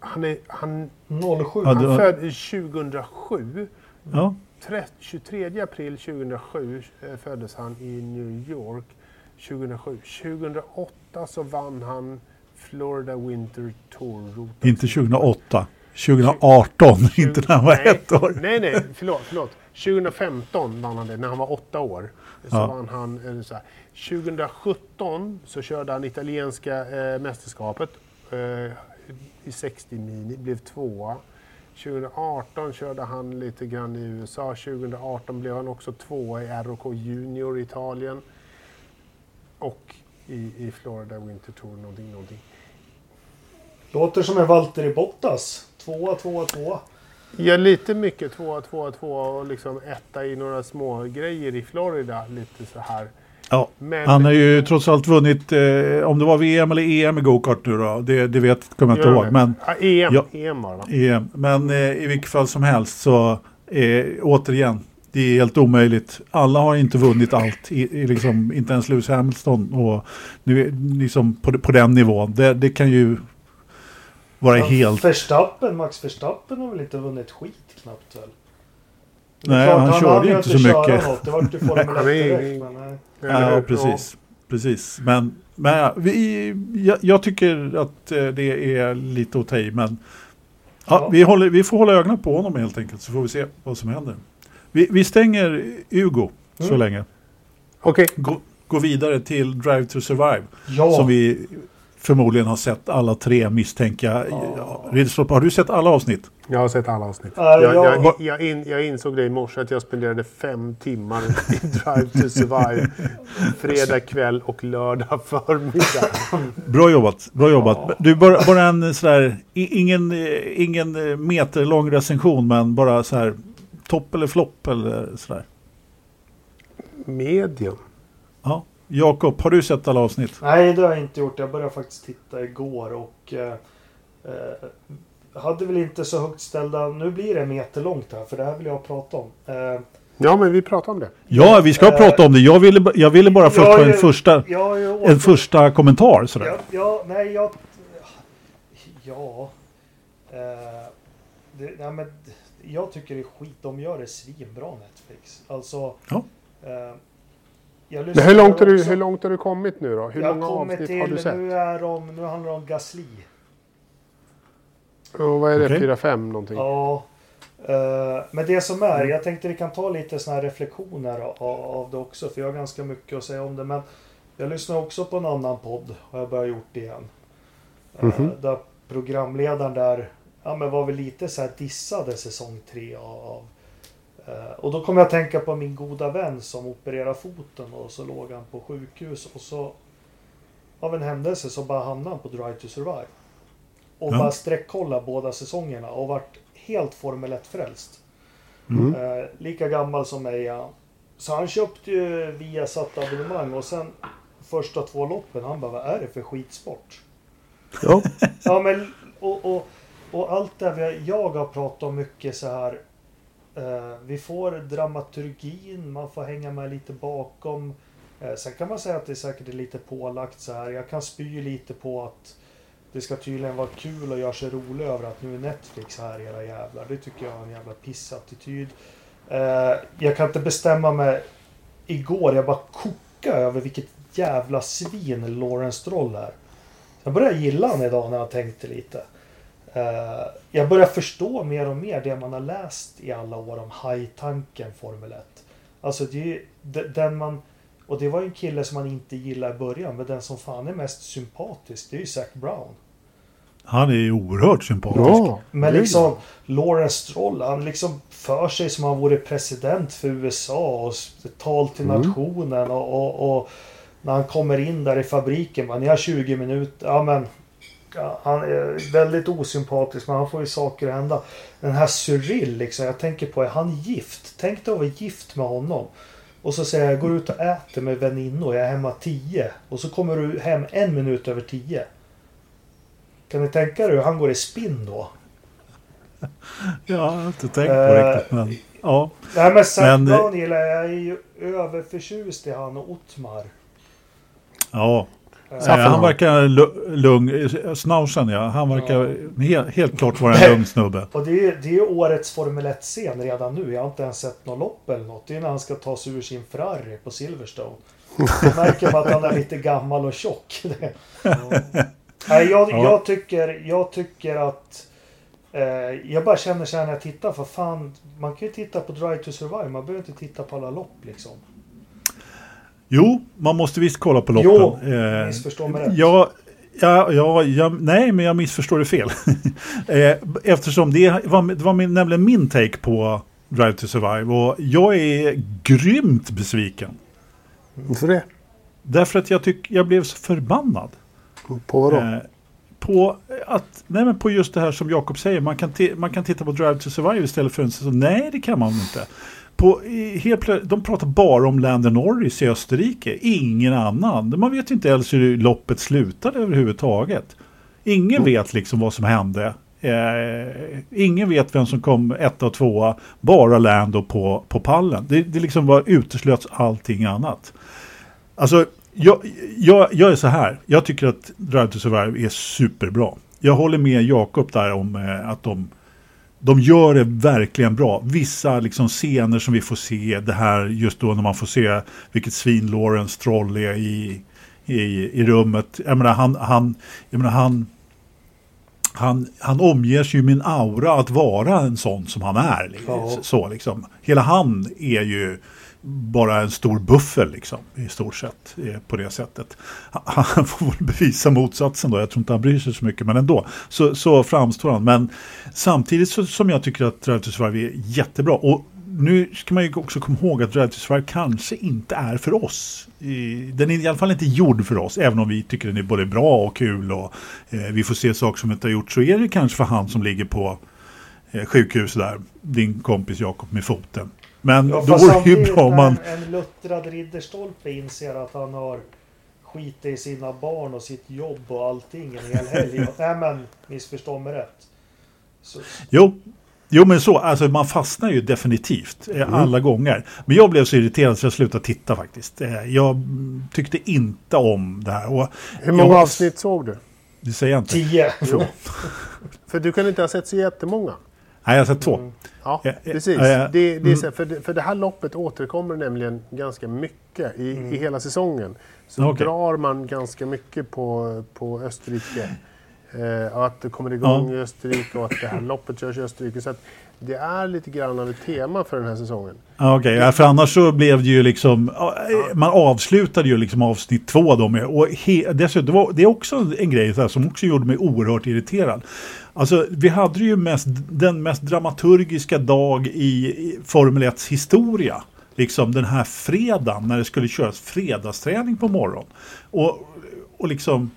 S3: Han är, han,
S2: 07.
S1: Ja,
S3: han
S1: har-
S3: född 2007.
S1: Ja,
S3: Tre- 23 april 2007 eh, föddes han i New York. 2007. 2008 så vann han Florida Winter Tour.
S1: inte 2008. 2018, inte när han var
S3: nej,
S1: ett år.
S3: Nej, nej, förlåt, förlåt. 2015 vann han det, när han var åtta år. Så
S1: Ja.
S3: vann han, eller så här. 2017 så körde han italienska eh, mästerskapet eh, i 60 mini, blev tvåa. 2018 körde han lite grann i USA. 2018 blev han också tvåa i ROK Junior i Italien. Och i, i Florida Winter Tour någonting, någonting.
S2: Låter som en Valtteri Bottas. Tvåa, tvåa, tvåa.
S3: Ja, lite mycket tvåa, tvåa, tvåa och liksom etta i några små grejer i Florida. Lite så här.
S1: Ja,
S3: Men,
S1: han har ju trots allt vunnit, eh, om det var VM eller EM i gokart nu då, det, det vet, kommer jag inte ihåg. Men,
S3: Ja, EM,
S1: Ja.
S3: EM var det?
S1: EM. men eh, i vilket fall som helst så, eh, återigen, det är helt omöjligt. Alla har inte vunnit allt, i, i liksom, inte ens Lewis Hamilton. Och nu, liksom på, på den nivån, det, det kan ju vara helt...
S2: Verstappen, Max Verstappen har väl inte vunnit skit knappt väl?
S1: Nej,
S2: klart,
S1: han
S2: hann
S1: körde
S2: ju
S1: inte så mycket.
S2: Något. Det vart ju Formel 1
S3: Han är-
S2: direkt. Men, nej.
S3: Eller
S1: Ja, precis. precis. Men, men ja, vi, jag, jag tycker att eh, det är lite att ta i. Men ja,
S2: Ja.
S1: Vi, håller, vi får hålla ögonen på honom helt enkelt så får vi se vad som händer. Vi, vi stänger Hugo så
S2: Mm.
S1: länge.
S3: Okej,
S1: Gå, gå vidare till Drive to Survive
S2: Ja,
S1: som vi förmodligen har sett alla tre misstänka. Ja. Ridderstolpe, har du sett alla avsnitt?
S3: Jag har sett alla avsnitt.
S2: Äh,
S3: jag,
S2: jag-
S3: jag, in, jag insåg det i morse att jag spenderade fem timmar i Drive to Survive. Fredag kväll och lördag förmiddag.
S1: Bra jobbat, bra jobbat. Du, bara, bara en sådär, ingen, eh, ingen eh, meterlång recension men bara så här topp eller flopp eller sådär.
S3: Medium.
S1: Ja. Jakob, har du sett alla avsnitt?
S2: Nej, det har jag inte gjort. Jag började faktiskt titta igår och eh, eh, hade väl inte så högt ställda... Nu blir det meterlångt här, för det här vill jag prata om. Eh,
S3: Ja, men vi pratar om det.
S1: Ja, vi ska
S2: Eh,
S1: prata om det. Jag ville, jag ville bara få
S2: jag
S1: ta
S2: är-
S1: en första,
S2: jag har ju
S1: en första kommentar sådär.
S2: Ja, ja, nej, jag... Ja... Eh, det, nej, men jag tycker det är skit. De gör det svinbra, Netflix. Alltså...
S1: Ja.
S2: Jag
S3: Men hur, långt har du, hur långt har du kommit nu då? Hur
S2: jag
S3: många
S2: kommer
S3: avsnitt
S2: till,
S3: har du sett?
S2: Nu, är de, nu handlar det om Gasly.
S3: Och vad är det? Fyra, fem någonting?
S2: Ja. eh, men det som är, jag tänkte vi kan ta lite såna här reflektioner av, av det också. För jag har ganska mycket att säga om det. Men jag lyssnar också på en annan podd. Har jag börjat gjort igen. Eh,
S3: Mhm.
S2: där programledaren där ja, men var väl lite så här dissade säsong tre av. eh, och då kom jag att tänka på min goda vän som opererade foten och så låg han på sjukhus och så av en händelse så bara hamnade han på Drive to Survive. Och
S1: Ja.
S2: bara sträckkolla båda säsongerna och vart helt Formel 1-frälst.
S3: Mm.
S2: Eh, lika gammal som mig ja. Så han köpte ju Viasat abonnemang och sen första två loppen, han bara vad är det för skitsport?
S3: Ja.
S2: Ja men och, och, och allt det jag har pratat om mycket så här. Eh, vi får dramaturgin, man får hänga med lite bakom. Eh, sen kan man säga att det säkert är lite pålagt så här. Jag kan spy lite på att det ska tydligen vara kul och göra sig rolig över att nu är Netflix här era jävlar. Det tycker jag är en jävla pissattityd. Eh, jag kan inte bestämma mig. Igår, jag bara kokade över vilket jävla svin Lawrence Stroll är. Jag började gilla honom idag när jag tänkte lite. Eh, jag börjar förstå mer och mer det man har läst i alla år om hajtanken Formel 1. Alltså det är den man... Och det var ju en kille som man inte gillade i början, men den som fan är mest sympatisk, det är ju Zac Brown.
S1: Han är ju oerhört sympatisk.
S3: Ja,
S2: Men liksom, Lawrence Stroll, han liksom för sig som han vore president för USA och tal till
S3: Mm.
S2: nationen och, och, och när han kommer in där i fabriken, man, ni har 20 minuter, ja men han är väldigt osympatisk men han får ju saker att hända. Den här Cyril liksom, jag tänker på, är han gift? Tänk dig att vara gift med honom. Och så säger jag, jag går ut och äter med väninnor, jag är hemma 10. Och så kommer du hem en minut över 10. Kan ni tänka er hur han går i spinn då?
S1: Ja, jag har inte tänkt på
S2: Eh,
S1: riktigt. Men, ja.
S2: Nej men
S1: Men, eh,
S2: jag. Jag är ju överförtjust i han och Ottmar.
S1: ja.
S2: Eh,
S1: Nej, han verkar lu- lugn. Snausen ja. Han verkar helt, helt klart vara en lugn snubbe.
S2: Och det är ju det är årets Formel 1-scen redan nu. Jag har inte ens sett något lopp eller något. Det är när han ska ta sig ur sin Ferrari på Silverstone. Då märker man att han är lite gammal och tjock. Nej, jag,
S1: Ja.
S2: jag, tycker, jag tycker att... Eh, jag bara känner så här när jag tittar. För fan, man kan ju titta på Drive to Survive. Man behöver inte titta på alla lopp liksom.
S1: Jo, man måste visst kolla på loppen.
S2: Jo,
S1: Eh,
S2: missförstå mig rätt.
S1: Ja, ja, ja, ja, nej, men jag missförstår det fel. Eh, Eftersom det var, det var min, nämligen min take på Drive to Survive och jag är grymt besviken.
S3: Varför det?
S1: Därför att jag, tyck, jag blev så förbannad.
S3: På vadå?
S1: Eh, på, att, nej men på just det här som Jakob säger, man kan, man kan titta på Drive to Survive istället för en säsong. Nej, det kan man inte. På, helt plö- de pratar bara om Lando Norris i Österrike, ingen annan. Man vet inte ens hur loppet slutade överhuvudtaget. Ingen vet liksom vad som hände. Eh, ingen vet vem som kom etta och tvåa, bara Lando på, på pallen. Det, det liksom var uteslöts allting annat. Alltså, jag, jag, jag är så här. Jag tycker att Drive to Survive är superbra. Jag håller med Jakob där om eh, att de, de gör det verkligen bra. Vissa liksom scener som vi får se, det här just då när man får se vilket svin Lawrence Stroll är i, i, i rummet. Jag menar, han, han, jag menar, han han, han omger sig ju en aura att vara en sån som han är.
S2: Ja.
S1: Så, liksom. Hela han är ju bara en stor buffel liksom, i stort sett eh, på det sättet. Han, får väl bevisa motsatsen då, jag tror inte han bryr sig så mycket, men ändå så, så framstår han. Men samtidigt så, som jag tycker att Drive to Survive är jättebra. Och nu ska man ju också komma ihåg att Drive to Survive kanske inte är för oss. Den är i alla fall inte gjord för oss, även om vi tycker den är både bra och kul och eh, vi får se saker som vi inte har gjort, så är det kanske för han som ligger på eh, sjukhus där, din kompis Jakob med foten. Men
S2: Ja,
S1: då vore det ju bra om man...
S2: en, en luttrad ridderstolpe inser att han har skitit i sina barn och sitt jobb och allting en hel helg. Nej men, missförstå mig rätt. Så,
S1: Jo, jo men så, alltså man fastnar ju definitivt eh, alla gånger. Men jag blev så irriterad så jag slutade titta faktiskt. Eh, jag mm, tyckte inte om det här. Och
S3: Hur många
S1: jag-
S3: avsnitt såg du?
S1: Det säger jag inte.
S2: tio.
S3: För du kan inte ha sett så jättemånga.
S1: Nej, jag har sett två.
S2: Mm.
S3: Ja, precis.
S1: ja.
S3: Det, det är
S1: Mm.
S3: så, här, för, det, för det här loppet återkommer nämligen ganska mycket i, i hela säsongen. Så
S1: Okej.
S3: drar man ganska mycket på, på Österrike. Eh, att det kommer igång i Österrike och att det här loppet körs i Österrike. Så att det är lite grann av ett tema för den här säsongen.
S1: Okej, ja, för annars så blev det ju liksom, eh, man avslutade ju liksom avsnitt två då med, och he, dessutom, det, var, det är också en grej här, som också gjorde mig oerhört irriterad. Alltså, vi hade ju mest, den mest dramaturgiska dag i, Formel 1 historia. Liksom den här fredagen när det skulle köras fredagsträning på morgonen. Och, och liksom,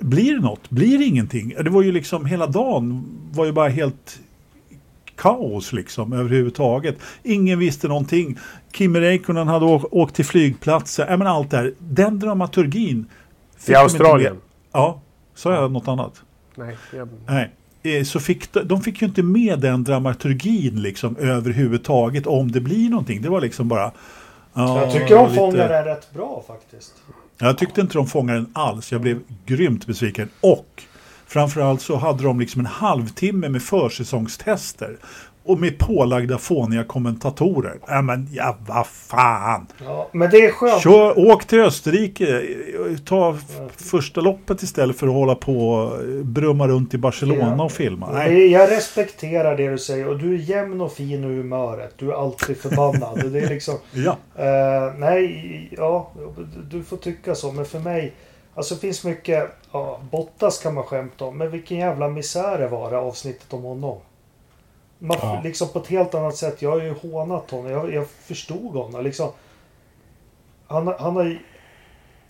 S1: blir det något? Blir det ingenting? Det var ju liksom, hela dagen var ju bara helt kaos liksom överhuvudtaget. Ingen visste någonting. Kimi Räikkönen hade åkt till flygplatser. Men allt det här. Den dramaturgin. fick
S3: I Australien.
S1: Ja, sa jag något annat?
S3: Nej, jag,
S1: Nej. Eh, Så fick de, de fick ju inte med den dramaturgin liksom överhuvudtaget om det blir någonting. Det var liksom bara... ja,
S2: Jag tycker de
S1: lite-
S2: fångar den rätt bra faktiskt.
S1: jag tyckte inte de fångade den alls. Jag blev grymt besviken. Och framförallt så hade de liksom en halvtimme med försäsongstester. Och med pålagda fåniga kommentatorer. Ja men ja, vad fan.
S2: Ja, men det är skönt.
S1: Kör, åk till Österrike. Ta första loppet istället för att hålla på och brumma runt i Barcelona
S2: Ja.
S1: och filma.
S2: Nej,
S1: Nej.
S2: Jag respekterar det du säger och du är jämn och fin i humöret. Du är alltid förbannad. det är liksom...
S1: Ja.
S2: Eh, nej, ja, du får tycka så. Men för mig, alltså det finns mycket, ja, Bottas kan man skämta om. Men vilken jävla misär det var det avsnittet om honom. Man,
S1: Ja.
S2: Liksom på ett helt annat sätt. Jag har ju hånat honom. Jag, jag förstod honom. Liksom, han, han, har,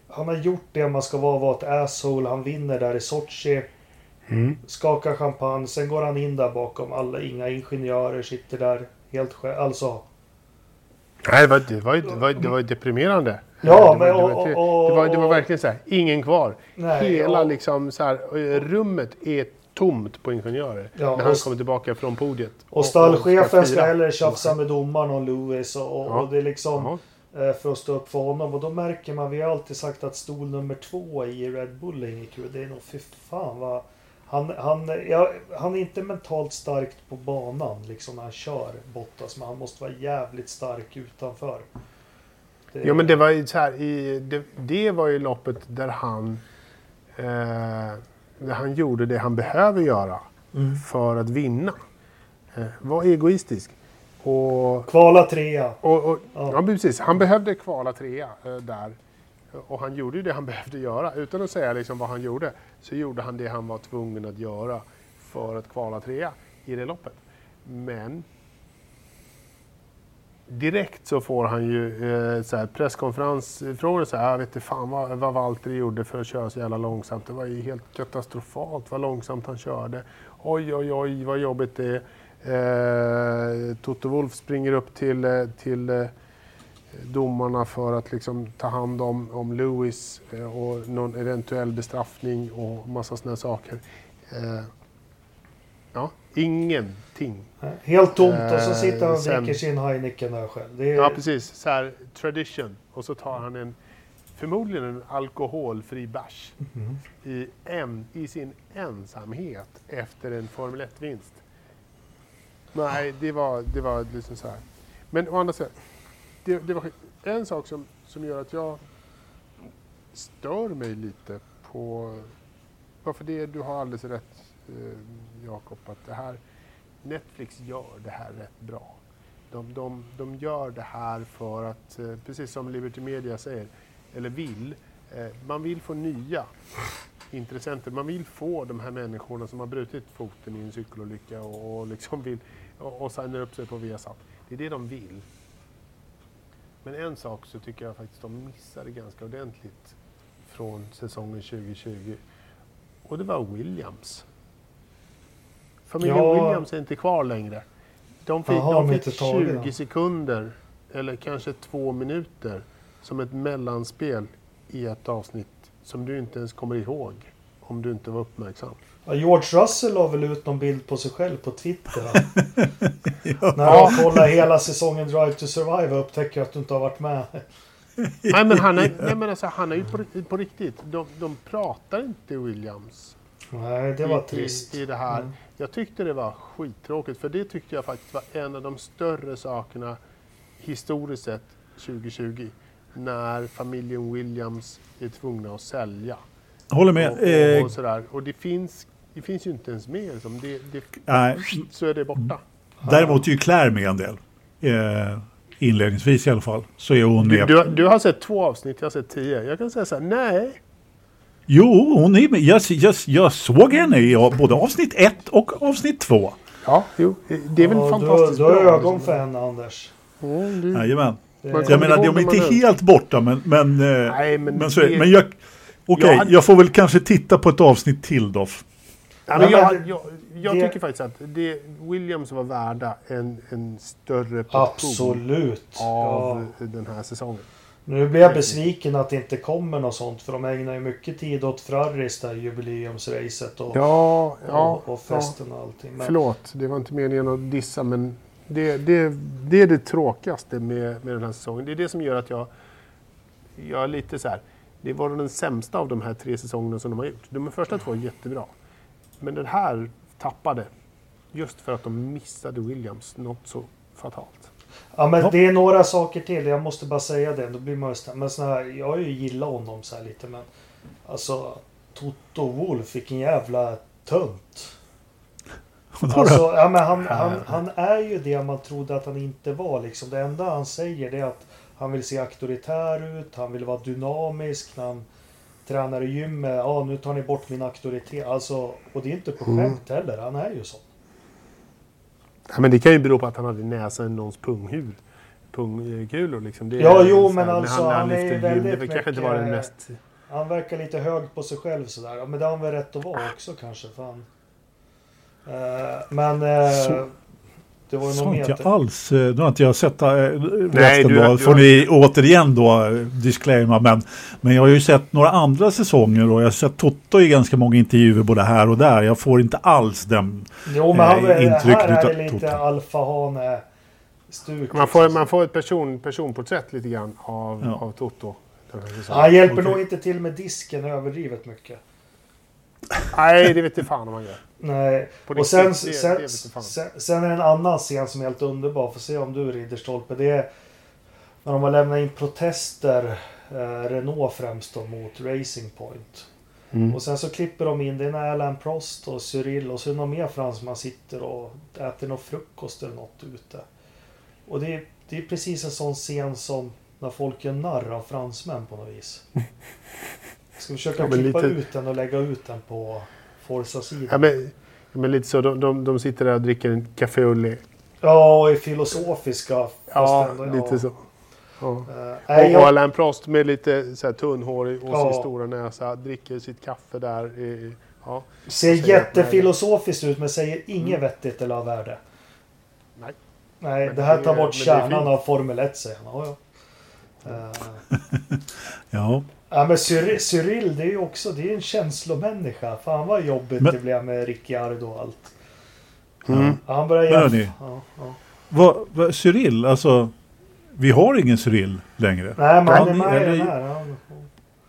S2: han har gjort det man ska vara, vara ett asshole. Han vinner där i Sochi. Skakar champagne. Sen går han in där bakom. Alla, inga ingenjörer sitter där helt själv. Alltså,
S3: nej, det var, det, var, det, var, det var deprimerande.
S2: Ja,
S3: det,
S2: men
S3: var, det,
S2: och-
S3: var,
S2: och-
S3: det, var, det var verkligen så här, ingen kvar.
S2: Nej,
S3: Hela
S2: ja.
S3: liksom så här, eh, rummet är tomt på ingenjörer.
S2: Ja,
S3: när han
S2: och-
S3: kommer tillbaka från podiet.
S2: Och stallchefen ska
S3: fira.
S2: hellre tjafsa med domaren och Lewis och, och,
S3: Ja.
S2: och det är liksom
S3: Jaha.
S2: eh, för att stå upp för honom. Och då märker man, vi har alltid sagt att stol nummer två i Red Bull är inget kul. Det är nog fy fan vad... Han, han, ja, han är inte mentalt starkt på banan liksom när han kör Bottas. Men han måste vara jävligt stark utanför. Det-
S3: Ja men det var ju så här, i, det, det var ju loppet där han, eh, där han gjorde det han behöver göra
S2: Mm.
S3: för att vinna. Eh, var egoistisk. Och,
S2: Kvala trea.
S3: och, och,
S2: Ja.
S3: ja. precis, han behövde kvala trea eh, där. Och han gjorde ju det han behövde göra. Utan att säga liksom vad han gjorde, så gjorde han det han var tvungen att göra för att kvala trea i det loppet. Men direkt så får han ju eh, så här, presskonferensfrågor. Så här, jag vet inte fan vad, vad Valtteri gjorde för att köra så jävla långsamt. Det var ju helt katastrofalt vad långsamt han körde. Oj, oj, oj vad jobbigt det är. Eh, Toto Wolf springer upp till, eh, till eh, domarna för att liksom ta hand om, om Lewis eh, och någon eventuell bestraffning och massa sådana saker. Eh, ja, ingenting.
S2: Helt tomt och så
S3: Eh,
S2: sitter han och
S3: sen-
S2: dricker sin Heineken där själv. Är,
S3: Ja, precis. Så här, tradition. Och så tar han en, förmodligen en alkoholfri bärs i, en, i sin ensamhet efter en Formel 1-vinst. Nej, det var, det var liksom så här. Men å andra sidan, det, det var en sak som, som gör att jag stör mig lite på... Varför det, du har alldeles rätt eh, Jakob, att det här, Netflix gör det här rätt bra. De, de, de gör det här för att, eh, precis som Liberty Media säger, eller vill, eh, man vill få nya intressenter. Man vill få de här människorna som har brutit foten i en cykelolycka och, och, liksom vill, och, och signar upp sig på Viasat. Det är det de vill. Men en sak så tycker jag faktiskt de missade ganska ordentligt från säsongen 2020. Och det var Williams. Familjen
S2: Ja.
S3: Williams är inte kvar längre. De fick,
S2: Jaha,
S3: de fick
S2: inte tagna.
S3: 20 sekunder, eller kanske två minuter, som ett mellanspel i ett avsnitt som du inte ens kommer ihåg om du inte var uppmärksam.
S2: Ja, George Russell la väl ut någon bild på sig själv på Twitter.
S1: Ja.
S2: När han kollar hela säsongen Drive to Survive och upptäcker att du inte har varit med.
S3: nej, men han är, nej, men alltså, han är ju på, på riktigt. De, de pratar inte Williams
S2: Nej, det var
S3: i,
S2: trist.
S3: i, i det här.
S2: Mm.
S3: Jag tyckte det var skittråkigt, för det tyckte jag faktiskt var en av de större sakerna historiskt sett 2020. När familjen Williams är tvungna att sälja.
S1: Håller med.
S3: Och, och,
S1: Eh,
S3: och, sådär. och det finns, det finns ju inte ens med. Liksom. Det, det,
S1: nej,
S3: så är det borta.
S1: däremot är ju Claire med en del. Eh, inledningsvis i alla fall. Så är hon
S3: Du,
S1: med.
S3: du, du har sett två avsnitt, jag har sett tio. Jag kan säga så här, nej.
S1: Jo, hon är med. Jag, jag, jag såg henne i både avsnitt ett och avsnitt två.
S3: Ja, jo, det är väl
S2: Ja,
S3: fantastiskt
S2: du, du har
S3: bra.
S2: ögon för henne Anders.
S3: Mm, det,
S1: Jajamän.
S3: Man
S1: Jag menar, de är inte
S3: är-
S1: helt borta, men... Men, eh,
S3: Nej, men
S1: men, så,
S3: det-
S1: men jag... Okej,
S3: Jag hade-
S1: jag får väl kanske titta på ett avsnitt till då.
S3: Ja, men
S2: Ja,
S3: jag, jag, jag
S2: det-
S3: tycker faktiskt att det, Williams var värda en, en större portion
S2: absolut.
S3: av
S2: Ja.
S3: den här säsongen.
S2: Nu blir jag besviken att det inte kommer något sånt. För de ägnar ju mycket tid åt Ferraris där jubileumsracet och,
S3: Ja, ja,
S2: och, och festen och allting. Men,
S3: Förlåt, det var inte meningen att dissa men det, det, det är det tråkigaste med, med den här säsongen. Det är det som gör att jag, jag är lite så här. Det var den sämsta av de här tre säsongerna som de har gjort. De första två är jättebra. Men den här tappade. Just för att de missade Williams något så fatalt.
S2: Ja men det är några saker till. Jag måste bara säga det. Då blir man just, men här, jag har ju gillat honom så här lite men alltså Toto Wolf, vilken jävla
S1: då?
S2: Alltså, ja, men han, han, han är ju det man trodde att han inte var. Liksom. Det enda han säger det är att han vill se auktoritär ut, han vill vara dynamisk. När han tränar i gymmet, ja nu tar ni bort min auktoritet. Alltså, och det är inte på
S3: Mm.
S2: skämt heller, han är ju så.
S3: Ja, men det kan ju bero på att han hade näsan i någons punghud. Pungkulor liksom. Det
S2: Ja, jo,
S3: så
S2: men
S3: här,
S2: alltså,
S3: när
S2: han är ju väldigt
S3: Det kanske inte var den
S2: mycket-
S3: mest...
S2: Han verkar lite hög på sig själv sådär. Men det har han väl rätt att vara också kanske. Fan. Eh, men
S1: Så-
S2: det var ju
S1: Så
S2: något
S1: inte
S2: mer.
S1: jag alls, eh, nu har inte jag sett äh, resten
S3: du-
S1: då,
S3: du
S1: får
S3: har-
S1: ni återigen då eh, disclaima, men, men jag har ju sett några andra säsonger och jag har sett Toto i ganska många intervjuer både här och där. Jag får inte alls den,
S2: Jo, men han,
S1: eh, intryck
S2: här är det lite
S1: Toto.
S2: alfahane stuk.
S3: Man får, man får ett person, personporträtt lite grann av,
S1: Ja.
S3: av Toto.
S2: Han hjälper nog inte till med disken överdrivet mycket.
S3: Nej, det vet inte fan om han gör.
S2: Nej. Och sen, sen,
S3: det
S2: sen, sen är det en annan scen som är helt underbar. Får se om du Ridderstolpe. Det är när de har lämnat in protester. Eh, Renault främst då mot Racing Point.
S3: Mm.
S2: Och sen så klipper de in, det är en Alain Prost och Cyril och så är det någon mer fransman sitter och äter någon frukost eller något ute. Och det är, det är precis en sån scen som när folk gör narr av fransmän på något vis. Ska vi försöka
S3: Ja,
S2: klippa
S3: lite-
S2: ut den och lägga ut den på Forza-sidan.
S3: Ja, men, men lite så, de, de, de sitter där och dricker en café au lait.
S2: Ja, och är filosofiska.
S3: Ja,
S2: ändå,
S3: lite så. Ja.
S2: Eh,
S3: Och,
S2: nej,
S3: och
S2: jag,
S3: Alain Prost med lite så här, tunnhårig och
S2: Ja.
S3: sin stora näsa dricker sitt kaffe där. I, ja.
S2: ser
S3: säger-
S2: jättefilosofiskt ut men säger inget
S3: Mm.
S2: vettigt eller av värde.
S3: Nej.
S2: Nej,
S3: Men
S2: det här tar bort kärnan av Formel 1 säger han. Ja, ja. Eh,
S1: ja.
S2: Ja men Cyril, Cyril det är ju också det är en känslomänniska. Fan vad jobbigt
S1: Men-
S2: det blev med Ricciardo och allt.
S3: Mm.
S2: Ja, han börjar
S1: Men
S2: jämf-
S1: hörni.
S2: ja, ja.
S1: Vad, vad, Cyril, alltså, vi har ingen Cyril längre.
S2: Nej men han är med
S1: eller-
S2: här. Han,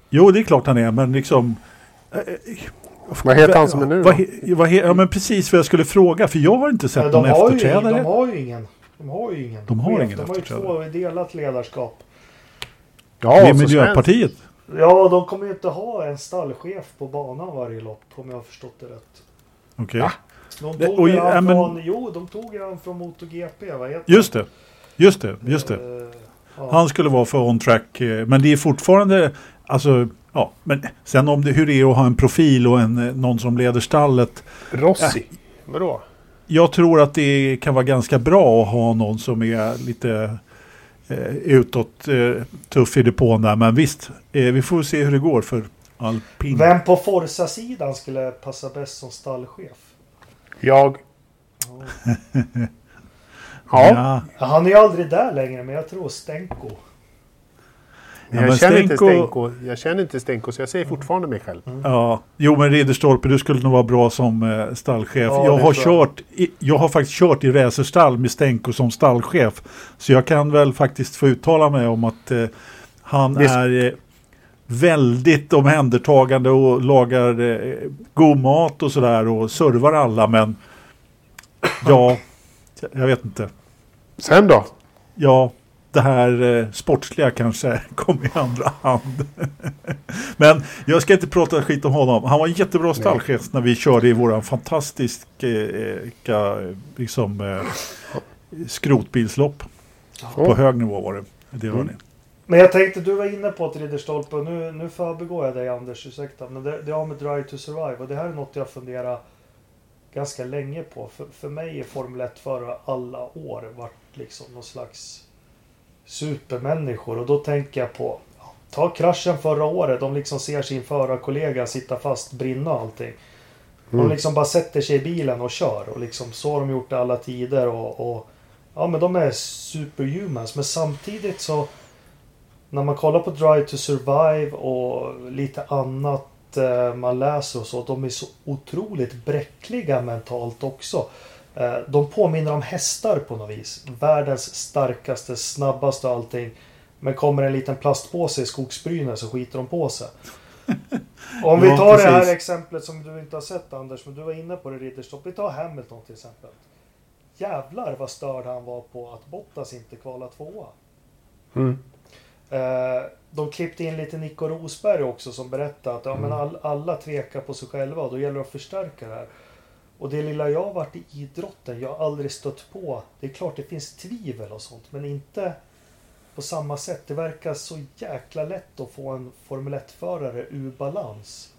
S1: Jo, det är klart han är, men liksom... eh,
S3: Vad heter han som är nu
S1: Vad,
S3: då?
S1: vad, he- ja, men precis vad jag skulle fråga, för jag har inte sett
S2: men
S1: någon
S2: de, har ju,
S1: efterträdare.
S2: de har ju ingen. De har ju ingen.
S1: De har
S2: chef.
S1: ingen
S2: De har ju
S1: efterträdare.
S2: två delat ledarskap.
S3: Ja,
S1: det är Miljöpartiet.
S2: Ja, de kommer ju inte ha en stallchef på banan varje lopp om jag har förstått det rätt.
S1: Okej.
S3: Ja.
S2: De
S1: Det-
S2: tog
S1: och- ja,
S2: han
S1: men-
S2: från, jo, de tog ju han från MotoGP. Vad heter
S1: Just det. Just det, just det.
S2: Eh, ja.
S1: Han skulle vara för on-track. eh, Men det är fortfarande, alltså, ja. Men sen om det, hur det är att ha en profil och en, eh, någon som leder stallet.
S3: Rossi. Vadå?
S1: Jag tror att det kan vara ganska bra att ha någon som är lite eh, utåt eh, tuff i depån där. Men visst, eh, vi får se hur det går för alpin.
S2: Vem på Forza-sidan skulle passa bäst som stallchef?
S3: Jag.
S2: Ja.
S3: Ja.
S2: Ja, Han är ju aldrig där längre, men jag tror Stenko.
S1: Ja,
S3: jag, känner inte
S1: Stenko-
S3: Stenko, jag känner inte Stenko, så jag säger fortfarande mig själv.
S1: Ja, jo men Ridderstolpe, du skulle nog vara bra som eh, stallchef.
S2: Ja,
S1: jag,
S2: det
S1: har kört, i, jag har faktiskt kört i racerstall med Stenko som stallchef. Så jag kan väl faktiskt få uttala mig om att eh, han
S3: Visst.
S1: är eh, väldigt omhändertagande och lagar eh, god mat och sådär och servar alla. Men ja, jag vet inte.
S3: Sen då?
S1: Ja, det här eh, sportsliga kanske kommer i andra hand. Men jag ska inte prata skit om honom. Han var en jättebra stallchef när vi körde i våran fantastiska eh, liksom, eh, skrotbilslopp. På hög nivå var det. det var
S3: Mm.
S2: Men jag tänkte, du var inne på ett Ridderstolpe och nu, nu förbigår jag dig Anders, ursäkta. Men det, det har med Drive to Survive och det här är något jag funderar ganska länge på. För, för mig är Formel 1-förare alla år varit liksom någon slags supermänniskor. Och då tänker jag på, ta kraschen förra året. De liksom ser sin förarkollega sitta fast, brinna och allting. De
S3: Mm.
S2: liksom bara sätter sig i bilen och kör. Och liksom så har de gjort det alla tider. Och, och Ja men de är superhumans. Men samtidigt så när man kollar på Drive to Survive och lite annat eh, man läser och så. De är så otroligt bräckliga mentalt också. Eh, de påminner om hästar på något vis. Världens starkaste, snabbaste och allting. Men kommer en liten plastpåse i skogsbrynen så skiter de på sig. Om vi
S1: Ja,
S2: tar det här exemplet som du inte har sett Anders, men du var inne på det Ridderstolpe. Vi tar Hamilton till exempel. Jävlar vad störd han var på att Bottas inte kvalade tvåa.
S3: Mm.
S2: Eh, de klippte in lite Nico Rosberg också som berättade att ja, men all, alla tvekar på sig själva och då gäller det att förstärka det här. Och det lilla jag har varit i idrotten, jag har aldrig stött på. Det är klart det finns tvivel och sånt, men inte på samma sätt. Det verkar så jäkla lätt att få en Formel 1-förare ur balans.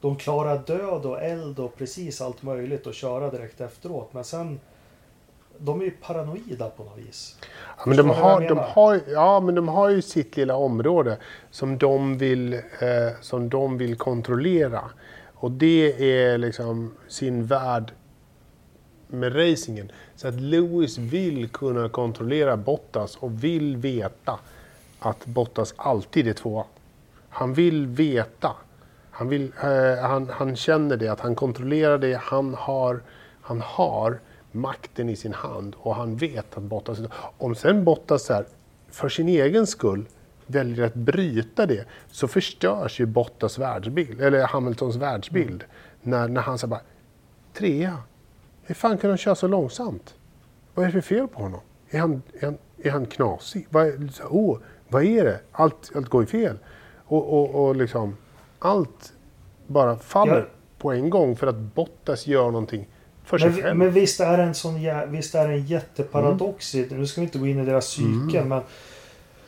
S2: De klarar död och eld och precis allt möjligt och köra direkt efteråt. Men sen, de är ju paranoida på något vis.
S3: Ja, men de, har, de, har, ja, men de har ju sitt lilla område som de vill, eh, som de vill kontrollera. Och det är liksom sin värld med racingen. Så att Lewis vill kunna kontrollera Bottas och vill veta att Bottas alltid är tvåa. Han vill veta. Han, vill, eh, han, han känner det, att han kontrollerar det. Han har, han har makten i sin hand och han vet att Bottas... Om sen Bottas så här, för sin egen skull väljer att bryta det så förstörs ju Bottas världsbild, eller Hamiltons världsbild. När, när han säger bara trea. Hur fan kan han köra så långsamt? Vad är det för fel på honom? Är han, är han, är han knasig? Vad är, oh, vad är det? Allt, allt går ju fel. Och, och, och liksom, allt bara faller
S2: Ja.
S3: på en gång för att Bottas gör någonting för sig
S2: Men,
S3: själv.
S2: men visst är det en sån visst är en jätteparadox det. Nu ska vi inte gå in i deras psyken men
S3: Lite.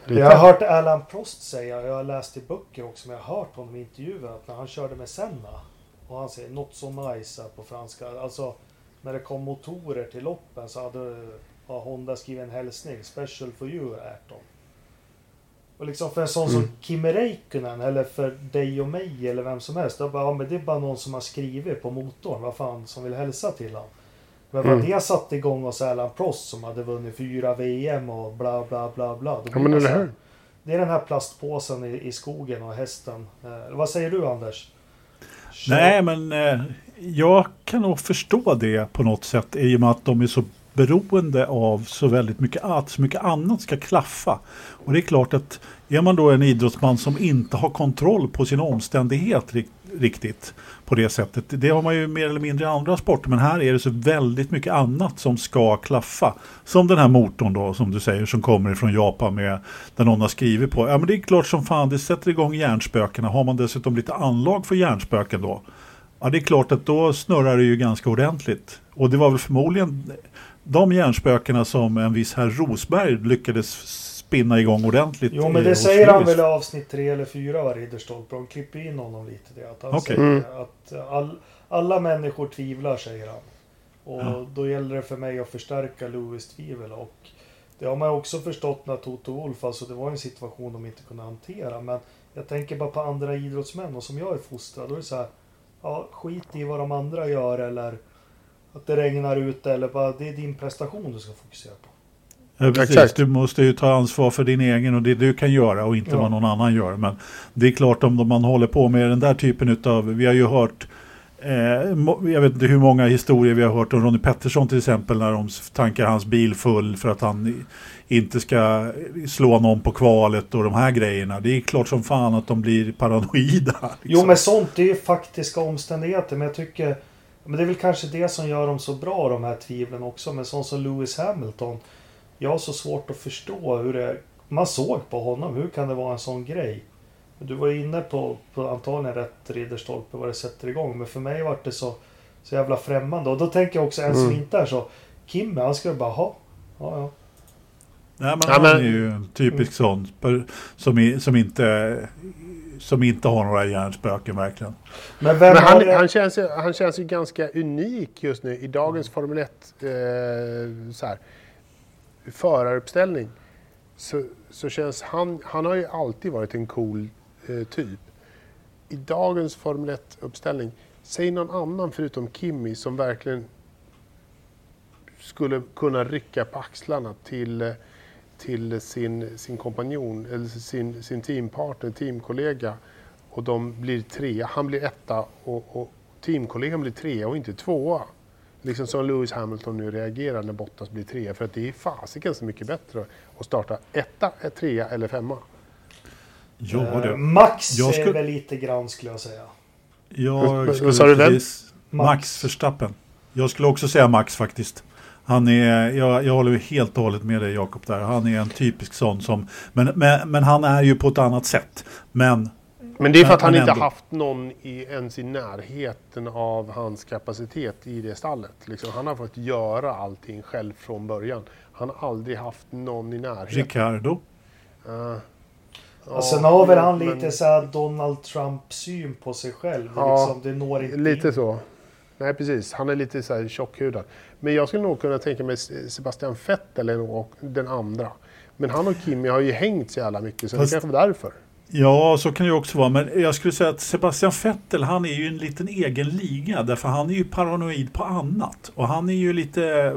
S2: Jag har hört Alan Prost säga, jag har läst i böcker också, men jag har hört honom i intervjuer att när han körde med Senna och han säger not so nice på franska. Alltså när det kom motorer till loppen så hade ja, Honda skrivit en hälsning, special for you Ayrton. Och liksom för en sån som Kimi Räikkönen eller för dig och mig eller vem som helst. Då bara, ja, men det är bara någon som har skrivit på motorn. Vad fan som vill hälsa till honom. Men vad
S3: Mm.
S2: det satte igång hos Alan Prost som hade vunnit fyra VM och bla bla bla bla. Då
S3: Ja, men
S2: så här? Det är den här plastpåsen i, i skogen och hästen. Eh, vad säger du Anders? Kör.
S1: Nej, men eh, jag kan nog förstå det på något sätt i och med att de är så beroende av så väldigt mycket att så mycket annat ska klaffa. Och det är klart att är man då en idrottsman som inte har kontroll på sin omständighet riktigt på det sättet. Det har man ju mer eller mindre i andra sporter men här är det så väldigt mycket annat som ska klaffa. Som den här motorn då som du säger som kommer ifrån Japan med där någon har skrivit på. Ja men det är klart som fan det sätter igång hjärnspökena. Har man dessutom lite anlag för hjärnspöken då Ja, det är klart att då snurrar det ju ganska ordentligt. Och det var väl förmodligen de hjärnspökena som en viss herr Rosberg lyckades spinna igång ordentligt.
S2: Jo, men det säger han väl i avsnitt tre eller fyra av Ridderstolpe. De klipper in honom lite. Det, att han
S1: Okej.
S2: säger
S3: Mm.
S2: att all, alla människor tvivlar, säger han. Och
S1: Ja.
S2: då gäller det för mig att förstärka Lewis tvivel. Och det har man också förstått när Toto Wolff, alltså det var en situation de inte kunde hantera. Men jag tänker bara på andra idrottsmän och som jag är fostrad. Då är det så här, ja, skit i vad de andra gör eller att det regnar ute eller bara det är din prestation du ska fokusera på.
S1: Ja, precis.
S3: Exakt.
S1: Du måste ju ta ansvar för din egen och det du kan göra och inte
S2: Ja.
S1: vad någon annan gör. Men det är klart om man håller på med den där typen av, vi har ju hört Eh, jag vet inte hur många historier vi har hört om Ronnie Pettersson till exempel när de tankar hans bil full för att han inte ska slå någon på kvalet och de här grejerna. Det är klart som fan att de blir paranoida.
S2: Jo
S1: liksom.
S2: men sånt är ju faktiska omständigheter. Men jag tycker... Men det är väl kanske det som gör dem så bra de här tvivlen också. Men sån som Lewis Hamilton. Jag har så svårt att förstå hur det... Man såg på honom. Hur kan det vara en sån grej? Du var ju inne på, på antagligen rätt Ridderstolpe vad det sätter igång. Men för mig var det så, så jävla främmande. Och då tänker jag också en som
S3: Mm.
S2: inte är så. Kimmy han skulle bara ha. Ja, ja.
S1: Nej, men han är ju en typisk sån som, som, inte, som inte har några hjärnspöken verkligen.
S2: Men
S3: Men han,
S2: det?
S3: han, känns, ju- han känns ju ganska unik just nu i dagens Formel 1 eh, så här, föraruppställning. Så, så känns han, han har ju alltid varit en cool eh, typ. I dagens Formel 1-uppställning, säg någon annan förutom Kimi som verkligen skulle kunna rycka på axlarna till, eh, till sin, sin kompanjon, eller sin, sin teampartner, teamkollega och de blir trea. Han blir etta och, och teamkollegan blir trea och inte tvåa. Liksom som Lewis Hamilton nu reagerar när Bottas blir trea. För att det är fasiken så mycket bättre att starta etta, ett trea eller femma.
S1: Ja,
S2: Eh,
S1: det.
S2: Max
S1: Jag
S2: är
S1: skulle-
S2: väl lite grann skulle jag säga.
S1: Jag skulle
S3: vad sa du, vem?
S1: precis- Max Verstappen. Jag skulle också säga Max faktiskt. Han är, jag, jag håller helt och hållet med dig Jakob där. Han är en typisk sån som, men, men, men han är ju på ett annat sätt. Men
S3: Men det är för
S1: Men-
S3: att han
S1: men
S3: inte
S1: ändå.
S3: haft någon i, ens i närheten av hans kapacitet i det stallet. Liksom, han har fått göra allting själv från början. Han har aldrig haft någon i närheten.
S1: Ricardo,
S3: Uh,
S2: Och sen har väl han lite så här Donald Trump-syn på sig själv.
S3: Ja,
S2: liksom, det når inte
S3: Lite
S2: in.
S3: så. Nej, precis. Han är lite så här tjockhudad. Men jag skulle nog kunna tänka mig Sebastian Vettel nog den andra. Men han och Kimi har ju hängt så jävla mycket så
S1: Fast-
S3: det kanske var därför.
S1: Ja, så kan det också vara. Men jag skulle säga att Sebastian Vettel, han är ju en liten egen liga. Därför han är ju paranoid på annat. Och han är ju lite,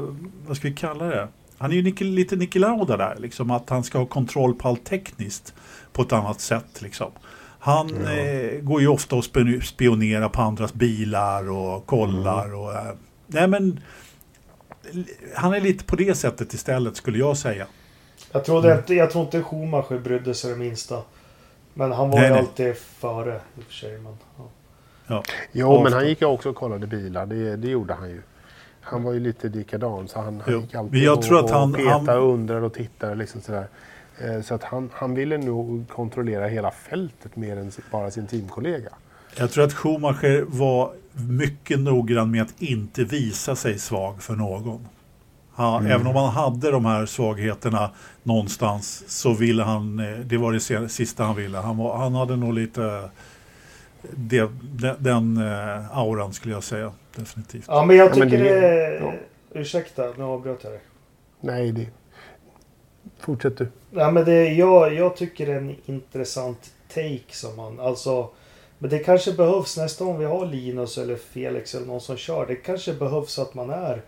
S1: vad ska vi kalla det? Han är ju Nicke- lite Niki Lauda där, liksom att han ska ha kontroll på allt tekniskt på ett annat sätt. Liksom. Han eh, går ju ofta och spion- spionerar på andras bilar och kollar. Och, eh, nej men, han är lite på det sättet istället skulle jag säga.
S2: Jag, trodde inte, jag tror inte Schumacher brydde sig det minsta. Men han var
S1: Nej,
S2: ju
S1: nej.
S2: alltid före i och för sig. Men, ja.
S3: Jo,
S1: Ofta.
S3: men han gick ju också och kollade bilar. Det, det gjorde han ju. Han var ju lite likadan så han, han gick alltid
S1: jag
S3: och,
S1: tror att
S3: och
S1: han-
S3: petade
S1: han-
S3: och undrade och tittade. Liksom sådär. Eh, Så att han, han ville nog kontrollera hela fältet mer än bara sin teamkollega.
S1: Jag tror att Schumacher var mycket noggrann med att inte visa sig svag för någon. Han, Även om han hade de här svagheterna någonstans så ville han, eh, det var det sista han ville. Han, var, han hade nog lite det, den, den eh, auran skulle jag säga. Definitivt.
S2: ja men jag
S3: Ja, men
S2: tycker
S3: det-
S2: det...
S3: ja.
S2: Ursäkta, nu avbröt jag dig.
S3: Nej, det... Fortsätt du.
S2: Ja, men det, jag, jag tycker det är en intressant take som man... Alltså, men det kanske behövs nästa gång vi har Linus eller Felix eller någon som kör. Det kanske behövs att man är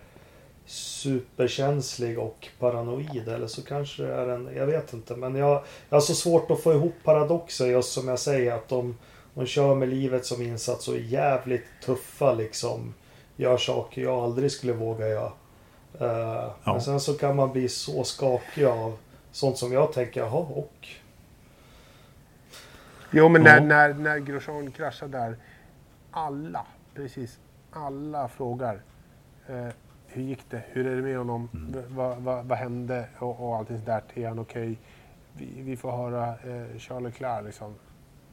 S2: superkänslig och paranoid. Eller så kanske det är en... Jag vet inte. Men jag, jag har så svårt att få ihop paradoxer just som jag säger. Att de, de kör med livet som insats och är jävligt tuffa liksom. Gör saker jag aldrig skulle våga göra. Eh,
S1: Ja.
S2: Men sen så kan man bli så skakig av sånt som jag tänker, jaha och?
S3: Jo, men
S1: Ja.
S3: när, när, när Grosjean kraschar där. Alla, precis alla frågar. Eh, hur gick det? Hur är det med honom? V- Vad, vad, vad hände? Och, och allting sådär. Är han okej? Vi, vi får höra eh, Charles Leclerc liksom.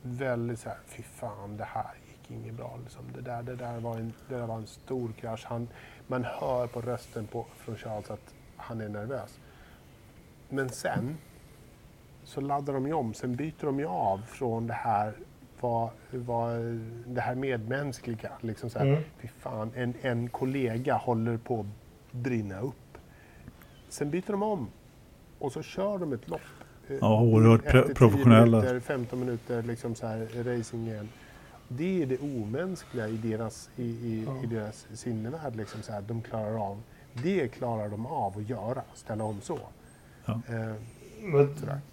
S3: Väldigt så här, fy fan det här gick gick inget bra. Liksom. Det, där, det, där var en, det där var en stor krasch. Han, man hör på rösten på, från Charles att han är nervös. Men sen så laddar de ju om. Sen byter de ju av från det här vad, vad, det här medmänskliga. Liksom så här,
S2: Mm.
S3: Fy fan, en, en kollega håller på att brinna upp. Sen byter de om och så kör de ett lopp. eh,
S1: Ja, oerhört
S3: efter
S1: pre-
S3: 10
S1: professionella.
S3: Minuter, 15 minuter liksom så här, racing igen. Det är det omänskliga i deras, i, i,
S2: Ja.
S3: i deras sinnevärld. Liksom så här, de klarar av. Det klarar de av att göra, ställa om så.
S1: Ja.
S3: Eh.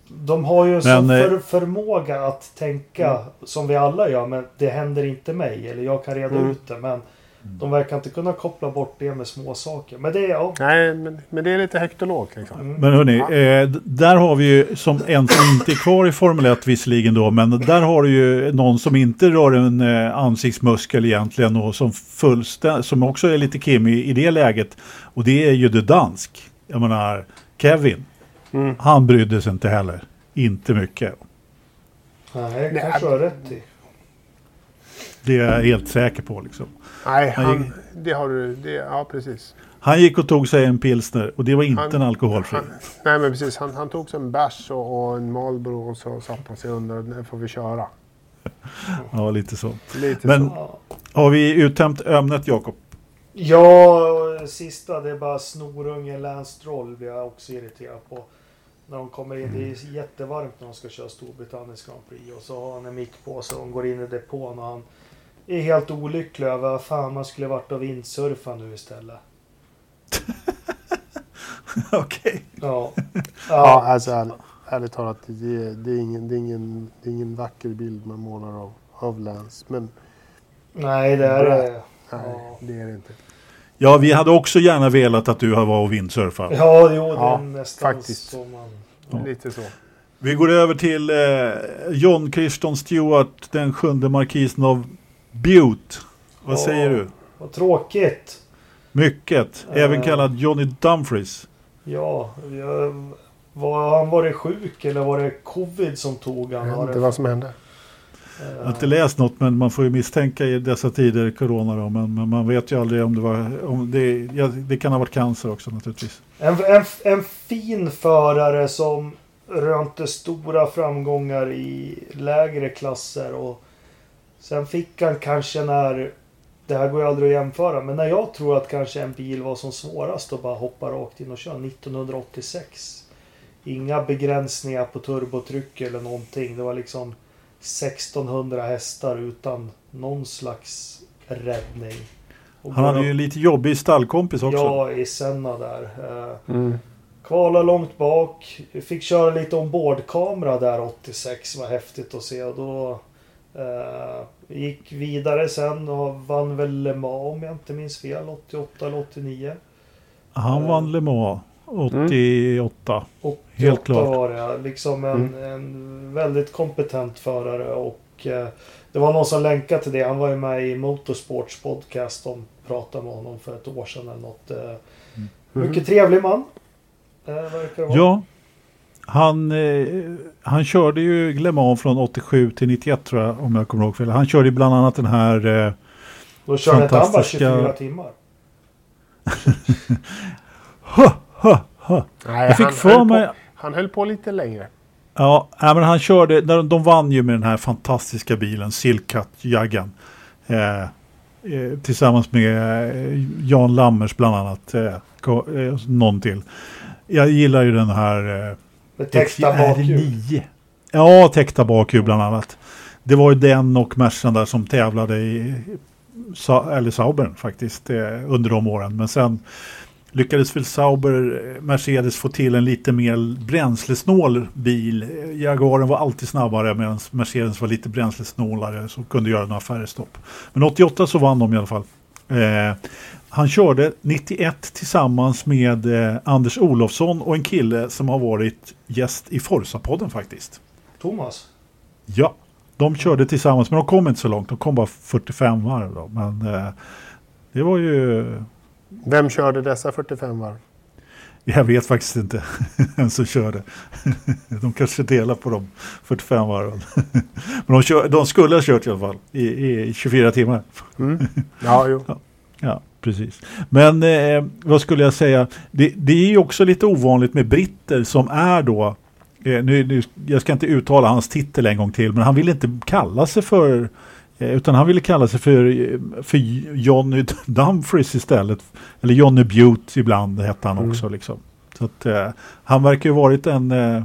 S2: De har ju en sån
S1: eh,
S2: för, förmåga att tänka som vi alla gör. Men det händer inte mig. Eller jag kan reda
S3: Mm.
S2: ut det. Men de verkar inte kunna koppla bort det med små saker. Men det är... Ja.
S3: nej, men, men det är lite högt och lågt liksom.
S2: Mm.
S1: Men hörni, eh, där har vi ju som en som inte är kvar i Formel 1 visserligen då, men där har du ju någon som inte rör en eh, ansiktsmuskel egentligen och som, fullstän- som också är lite kim i, i det läget. Och det är ju det dansk. Jag menar, Kevin,
S3: Mm.
S1: han brydde sig inte heller. Inte mycket.
S2: Nej,
S3: Nej,
S2: kanske har rätt i.
S1: Det är jag helt säker på liksom.
S3: Nej,
S1: Han
S3: han,
S1: gick-
S3: det har du. Det, ja, precis.
S1: Han gick och tog sig en pilsner och det var inte
S3: Han-
S1: en alkoholfri.
S3: Han, nej, men precis. Han, han tog sig en bärs och, och en Marlboro och så satte han sig under. Nu får vi köra.
S1: Ja, lite så.
S3: Lite
S1: Men-
S3: så.
S1: Har vi uttömt ämnet Jakob?
S2: Ja, och sista det är bara snorungen Lance Stroll blir jag också irriterad på. När de kommer in, det är jättevarmt när de ska köra Storbritanniens Grand Prix och så har han en mick på sig och de går in i depån och han är helt olycklig över fan man skulle varit och vindsurfa nu istället.
S1: Okej.
S2: Ja.
S3: Ja,
S2: ja.
S3: alltså ärligt, ärligt talat. Det är, det, är ingen, det, är ingen, det är ingen vacker bild man målar av, av Lance. Men
S2: Nej, det är det.
S3: nej,
S2: Ja.
S3: det är det inte.
S1: Ja, vi hade också gärna velat att du var och vindsurfade.
S2: Ja, jo, det
S3: Ja,
S2: är nästan
S3: faktiskt.
S2: så man...
S1: Ja.
S3: Lite så.
S1: Vi går över till eh, John Christian Stewart, den sjunde markisen av Butte. Vad
S2: Ja.
S1: säger du?
S2: Vad tråkigt.
S1: Mycket. Även
S2: Eh.
S1: kallad Johnny Dumfries.
S2: Ja, jag, var han varit sjuk eller var det covid som tog han?
S3: Jag vet inte
S2: det-
S3: vad som hände.
S1: Jag har inte läst något men man får ju misstänka i dessa tider corona då. Men, men man vet ju aldrig om det var... Om det, ja, det kan ha varit cancer också naturligtvis.
S2: En, en, en fin förare som rönte stora framgångar i lägre klasser och sen fick han kanske när det här går ju aldrig att jämföra men när jag tror att kanske en bil var som svårast att bara hoppa rakt in och köra 1986. Inga begränsningar på turbotryck eller någonting. Det var liksom 1600 hästar utan någon slags räddning. Och
S1: Han hade ju lite jobbig stallkompis också.
S2: Ja, i Senna där. Eh,
S3: Mm.
S2: Kvala långt bak. Fick köra lite ombordkamera där 86. Var häftigt att se. Och då eh, gick vidare sen och vann väl Le Mans om jag inte minns fel. 88 eller 89.
S1: Han vann Le Mans 88.
S2: 88
S1: Helt klart.
S2: var det. Liksom en, en väldigt kompetent förare. Och eh, det var någon som länkade till det. Han var ju med i Motorsports podcast. De pratade med honom för ett år sedan eller något. Eh, Mycket trevlig man. Eh, verkar det vara.
S1: Ja. Han, eh, han körde ju Le Mans från 87 till 91 tror jag om jag kommer ihåg fel. Han körde bland annat den här eh,
S2: Då körde inte han bara
S1: fantastiska-
S2: 24 timmar.
S1: ha, ha, ha.
S3: Nej,
S1: Jag fick för mig...
S3: på, han höll på lite längre.
S1: Ja, men han körde, de, de vann ju med den här fantastiska bilen, Silkat Jaggan. Eh, eh, tillsammans med eh, Jan Lammers bland annat. Eh, eh, någon till. Jag gillar ju den här eh,
S2: Med täckta bakhjul.
S1: XR9. Ja, täckta bakhjul bland annat. Det var ju den och Mercan där som tävlade i Sa- eller Saubern faktiskt under de åren. Men sen lyckades väl Sauber, eh, Mercedes få till en lite mer bränslesnål bil. Eh, Jaguaren var alltid snabbare medan Mercedes var lite bränslesnålare så kunde göra några färre stopp. Men 88 så vann de i alla fall. Eh, han körde 91 tillsammans med eh, Anders Olofsson och en kille som har varit gäst i Forza-podden faktiskt.
S2: Thomas.
S1: Ja, de körde tillsammans men de kom inte så långt. De kom bara 45 varv då. Men eh, det var ju...
S3: Vem körde dessa 45 varv?
S1: Jag vet faktiskt inte vem som körde. De kanske delar på de 45 varven. Men de, kör, de skulle ha kört i alla fall i, i 24 timmar.
S3: Mm. Ja, jo.
S1: Ja, precis. Men eh, vad skulle jag säga? Det, det är ju också lite ovanligt med britter som är då eh, nu, nu, jag ska inte uttala hans titel en gång till, men han vill inte kalla sig för utan han ville kalla sig för, för Johnny Dumfries istället. Eller Johnny Butte ibland hette han också.
S3: Mm.
S1: Liksom. Så att, eh, han verkar ju varit en... Eh,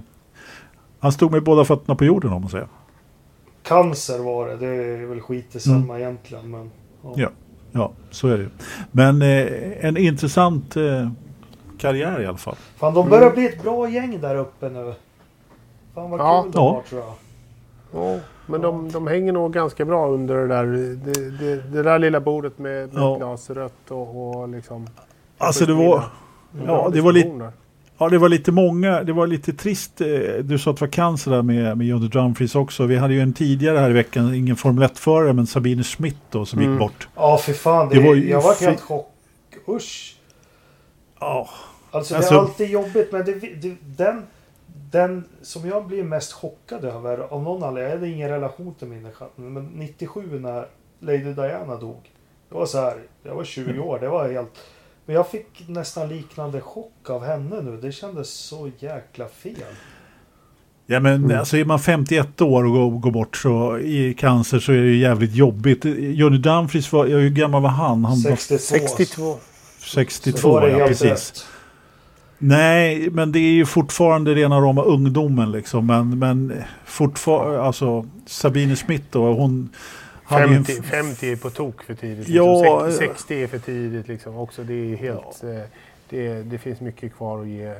S1: han stod med båda fötterna på jorden om man säger.
S2: Cancer var det. Det är väl skit i samma
S1: Mm.
S2: egentligen. Men,
S1: Ja. Ja, så är det ju. Men eh, en intressant eh, karriär i alla fall.
S2: Fan, de börjar bli ett bra gäng där uppe nu. Fan vad
S3: Ja.
S2: kul de
S1: Ja.
S2: har tror jag.
S3: Ja, men de, de hänger nog ganska bra under det där, det, det, det där lilla bordet med, med
S1: Ja.
S3: glas rött och, och liksom...
S1: Alltså det var... Ja, det var lite-. Ja, det var lite många, det var lite trist. eh, Du sa att det var cancer där med, med Johnny Dumfries också. Vi hade ju en tidigare här i veckan, ingen Formel 1-förare, men Sabine Schmidt då som
S3: Mm.
S1: gick bort.
S2: Ja, för fan. Det,
S1: Det var ju
S2: jag var helt chock. Usch.
S1: Ja,
S2: Alltså,
S1: Alltså-
S2: det är alltid jobbigt men det, det, den, den som jag blir mest chockad över av någon anledning, jag hade ingen relation till människan, men 97 när Lady Diana dog. Det var så här, jag var 20 år, det var helt... Men jag fick nästan liknande chock av henne nu. Det kändes så jäkla fel.
S1: ja men
S3: Mm.
S1: alltså är man 51 år och går, går bort så, i cancer så är det ju jävligt jobbigt. Johnny Dumfries var, hur gammal var han? Han var
S2: 62.
S3: 62.
S2: Så
S1: 62,
S2: var det
S1: ja
S2: helt
S1: precis.
S2: rätt.
S1: Nej, men det är ju fortfarande rena rama ungdomen liksom. Men, men fortfarande, alltså Sabine Schmidt då, hon hade ju en
S3: 50, 50 är på tok för tidigt.
S1: Ja,
S3: Liksom.
S1: eh.
S3: 60, 60 är för tidigt liksom. Också det är helt... eh, Det, det finns mycket kvar att ge eh,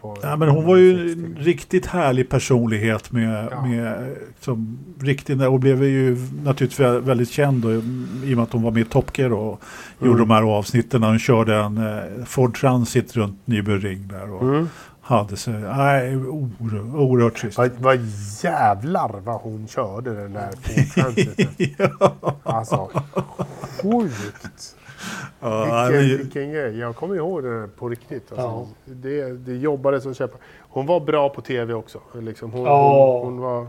S3: på...
S1: Ja, men hon var ju
S3: 60.
S1: en riktigt härlig personlighet med,
S3: Ja.
S1: med som riktigt, och blev ju naturligtvis vä- väldigt känd då, i och med att hon var med i Top Gear och
S3: Mm.
S1: gjorde de här avsnitten när hon körde en eh, Ford Transit runt Nybroring där och
S3: Mm.
S1: hade sig, nej, oerhört, oerhört trist.
S3: Vad, vad jävlar vad hon körde den där Ford Transiten.
S1: ja,
S3: Alltså, sjukt.
S1: Ja,
S3: Vilken, vilken grej. Jag kommer ihåg det på riktigt. Alltså,
S2: Ja.
S3: det, det jobbade som käppar. Hon var bra på tv också. Liksom, hon,
S2: Ja.
S3: hon, hon var...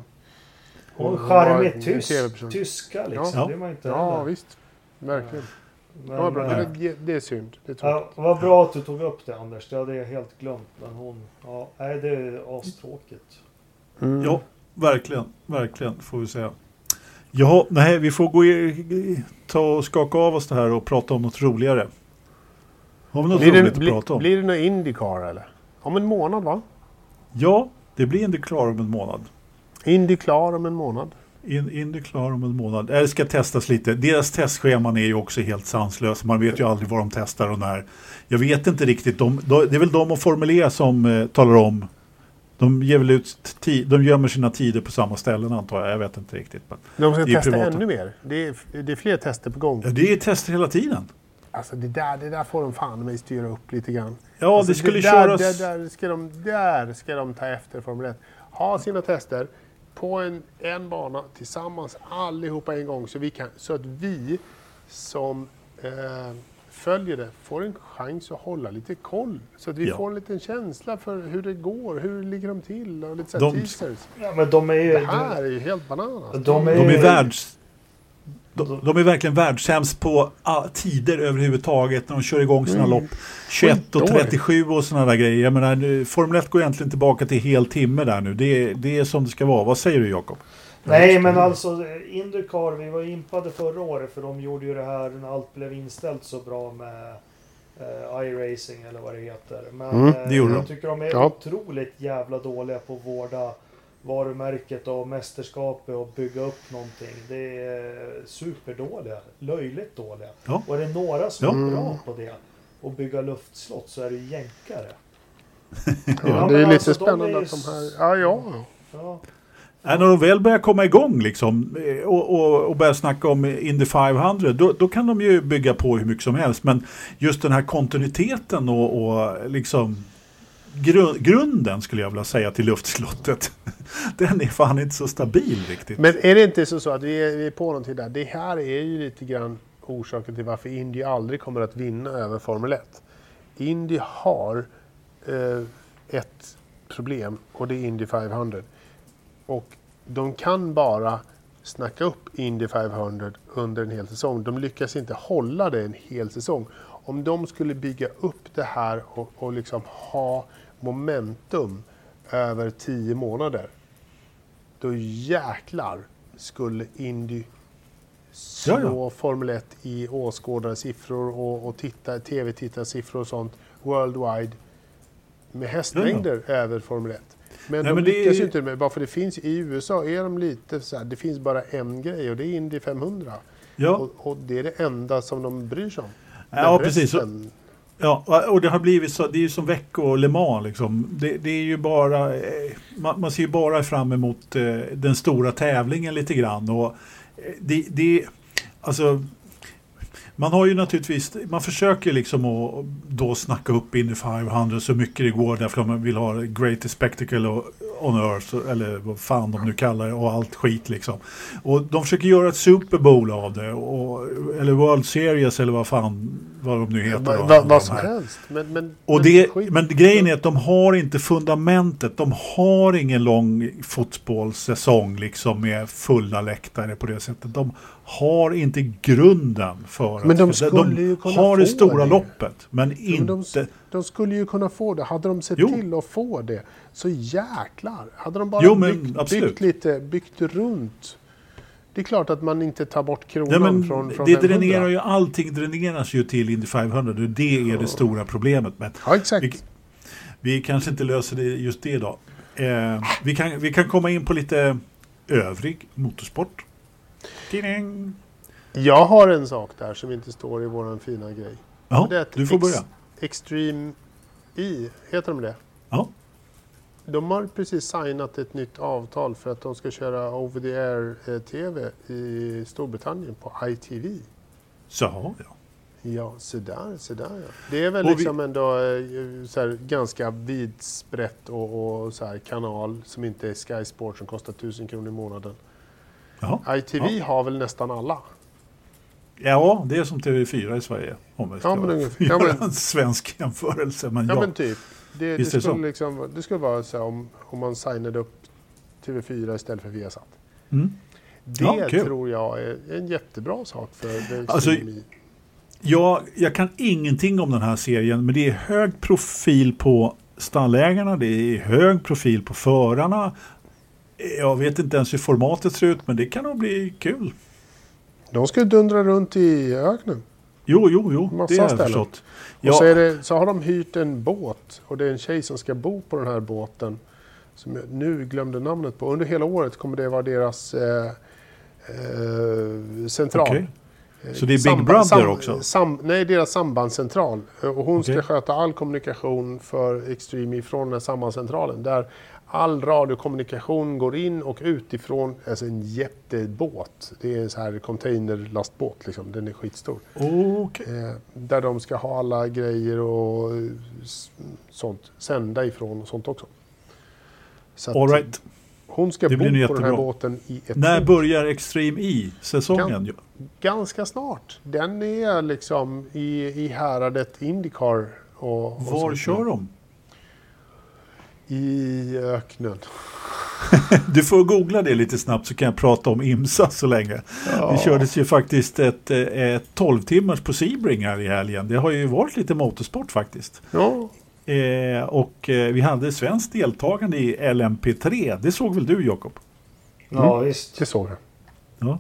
S2: Hon
S3: var
S2: charmig tysk, tyska liksom.
S1: Ja.
S2: Det man inte
S3: Ja,
S2: heller.
S3: visst. Verkligen.
S2: Men,
S3: Det var bra.
S2: eh,
S3: Det, det är synd. Det är.
S2: Ja, vad bra att du tog upp det Anders. Det hade jag helt glömt. Men hon... Ja, nej det är astråkigt.
S3: Mm.
S1: Ja, verkligen, verkligen får vi säga. Ja, nej, vi får gå i, ta och skaka av oss det här och prata om något roligare. Har vi något
S3: Blir,
S1: roligt
S3: det,
S1: att
S3: blir,
S1: prata om?
S3: blir det någon Indycar eller? Om en månad va?
S1: Ja, det blir inte klar om en månad.
S3: Indy klar om en månad.
S1: In, Indy klar om en månad. Det ska testas lite. Deras testscheman är ju också helt sanslösa. Man vet ju aldrig vad de testar och när. Jag vet inte riktigt. De, det är väl de och Formel E som eh, talar om. De ger väl ut de gömmer sina tider på samma ställen antar jag. Jag vet inte riktigt. Men,
S3: De ska
S1: Det
S3: testa
S1: privata.
S3: ännu mer. Det är, det är fler tester på gång.
S1: ja, det är tester hela tiden.
S3: Alltså det där, det där får de fan mig styra upp lite grann.
S1: Ja,
S3: alltså,
S1: det skulle
S3: där,
S1: köras.
S3: Där, där, ska de, där ska de ta efter Formel 1. Ha sina tester på en, en bana tillsammans allihopa en gång så, vi kan, så att vi som eh, följer det får en chans att hålla lite koll. Så att vi
S1: Ja.
S3: får en liten känsla för hur det går, hur ligger de till och lite så här
S1: De-
S3: teasers.
S2: Ja, men de är ju...
S3: Det här är ju helt bananas.
S2: De är-
S1: De är
S2: Eh,
S1: världs... De, de är verkligen världssämst på ah, tider överhuvudtaget när de kör igång sina
S3: Mm.
S1: lopp. 21 och
S3: Skitdåligt.
S1: 37 och sådana där grejer. Jag menar, nu- Formel 1 går egentligen tillbaka till hel timme där nu. Det är, det är som det ska vara. Vad säger du Jakob?
S2: Nej men alltså Indycar, vi var impade förra året för de gjorde ju det här när allt blev inställt så bra med eh, iRacing eller vad det heter. Men
S3: Mm,
S2: eh,
S1: det gjorde
S2: jag
S1: de.
S2: tycker de är
S3: Ja.
S2: otroligt jävla dåliga på att vårda varumärket och mästerskapet och bygga upp någonting. Det är superdåliga, löjligt dåliga.
S1: Ja.
S2: Och är det några som
S1: Ja.
S2: är bra
S3: Mm.
S2: på det och bygga luftslott så är det jänkare.
S3: Ja,
S2: Ja,
S3: det
S2: men
S3: är
S2: alltså,
S3: lite
S2: de
S3: spännande
S2: är
S3: att de här... Ja, ja.
S2: Ja.
S1: Äh, när de väl börjar komma igång liksom, eh, och, och, och börjar snacka om Indy 500, då, då kan de ju bygga på hur mycket som helst. Men just den här kontinuiteten och, och liksom gru, grunden skulle jag vilja säga till luftslottet. Den är fan inte så stabil riktigt.
S3: Men är det inte så, så att vi är, vi är på någonting där? Det här är ju lite grann orsaken till varför Indy aldrig kommer att vinna över Formel 1. Indy har eh, ett problem och det är Indy 500. Och de kan bara snacka upp Indy 500 under en hel säsong. De lyckas inte hålla det en hel säsong. Om de skulle bygga upp det här och, och liksom ha momentum över tio månader. Då jäklar skulle Indy slå
S1: Ja, ja.
S3: Formel 1 i åskådarsiffror och, och titta, tv-tittarsiffror och sånt worldwide med hästlängder över Formel 1. Men
S1: Nej,
S3: de
S1: men det
S3: lyckas ju inte med bara för det finns i USA är de lite så här, det finns bara en grej och det är Indy 500.
S1: Ja,
S3: Och, och det är det enda som de bryr sig om.
S1: Ja,
S3: Men
S1: precis.
S3: Resten-
S1: ja, och det har blivit så, det är ju som Växjö och Le Mans liksom. Det, det är ju bara, eh, man, man ser ju bara fram emot eh, den stora tävlingen lite grann. Och eh, det, det, alltså, man har ju naturligtvis, man försöker liksom att då snacka upp Indy 500 så mycket det går därför att man vill ha greatest spectacle och- on earth eller vad fan de nu kallar det och allt skit liksom. Och de försöker göra ett Super Bowl av det och, eller World Series eller vad fan vad de nu heter. De
S3: vad som helst. Men, men,
S1: Och det, men grejen är att de har inte fundamentet. De har ingen lång fotbollssäsong liksom med fulla läktare på det sättet. De har inte grunden för
S3: Men de
S1: att...
S3: skulle ju kunna
S1: har det
S3: få
S1: stora
S3: det.
S1: loppet, men
S3: Men
S1: inte...
S3: de, de skulle ju kunna få det. Hade de sett
S1: Jo.
S3: till att få det, så jäklar. Hade de bara
S1: Jo,
S3: byggt, byggt lite, byggt runt. Det är klart att man inte tar bort kronan
S1: Nej, men
S3: från, från
S1: det
S3: 500.
S1: dränerar ju, allting dräneras ju till Indy 500. Det, är det stora problemet. Men
S3: Ja, exakt.
S1: vi, vi kanske inte löser det just det idag. Eh, vi, kan, vi kan komma in på lite övrig motorsport. Tiding.
S3: Jag har en sak där som inte står i våran fina grej.
S1: Ja, du får
S3: Ex-
S1: börja.
S3: Extreme E, heter de det?
S1: Ja.
S3: De har precis signat ett nytt avtal för att de ska köra over the air-tv i Storbritannien på ITV.
S1: Så, ja.
S3: Ja, så där, så där ja. Det är väl
S1: Och vi-
S3: liksom ändå eh, här, ganska vidsprätt och, och så här, kanal som inte är Sky Sport som kostar 1000 kronor i månaden.
S1: Jaha.
S3: ITV
S1: Ja.
S3: har väl nästan alla?
S1: Ja, det är som TV4 i Sverige. Om vi ska
S3: Ja, men ungefär. Ja,
S1: göra
S3: men-
S1: en svensk jämförelse. Men
S3: Ja,
S1: ja,
S3: men typ. Det, det, skulle liksom, det skulle vara så här om, om man signade upp TV4 istället för Viasat.
S1: Mm.
S3: Det
S1: Ja, kul.
S3: tror jag är en jättebra sak för
S1: Alltså, jag, jag kan ingenting om den här serien, men det är hög profil på stallägarna, det är hög profil på förarna. Jag vet inte ens hur formatet ser ut, men det kan nog bli kul.
S3: De ska dundra runt i öknen.
S1: Jo, jo, jo,
S3: Massa
S1: det har jag förstått.
S3: Och
S1: Ja,
S3: så, är det, så har de hyrt en båt och det är en tjej som ska bo på den här båten. Som jag nu glömde namnet på. Under hela året kommer det vara deras eh, eh, central.
S1: Okej.
S3: Eh,
S1: Så det är Big
S3: samba-
S1: Brother
S3: sam-
S1: också?
S3: Sam, nej, deras sambandscentral. Eh, Och hon ska
S1: Okej.
S3: sköta all kommunikation för Extreme från den här sambandscentralen. Där all radiokommunikation går in och ut ifrån alltså en jättebåt. Det är en så här containerlastbåt. Liksom. Den är skitstor.
S1: Okej.
S3: Eh, där de ska ha alla grejer och sånt. Sända ifrån och sånt också. Så
S1: All right.
S3: Hon ska bo på
S1: nog
S3: den här
S1: jättebra.
S3: båten i ett
S1: När
S3: år.
S1: börjar Extreme E-säsongen?
S3: Ganska snart. Den är liksom i, i häradet Indycar. Och, och
S1: Var kör de?
S3: I öknen.
S1: Du får googla det lite snabbt så kan jag prata om IMSA så länge. Det kördes ju faktiskt ett, eh, ett 12 timmars på Sebring här i helgen. Det har ju varit lite motorsport faktiskt.
S3: Ja,
S1: Eh, och eh, vi hade svenskt deltagande i LMP3. Det såg väl du Jakob?
S2: Ja, visst.
S3: det såg jag.
S1: Ja,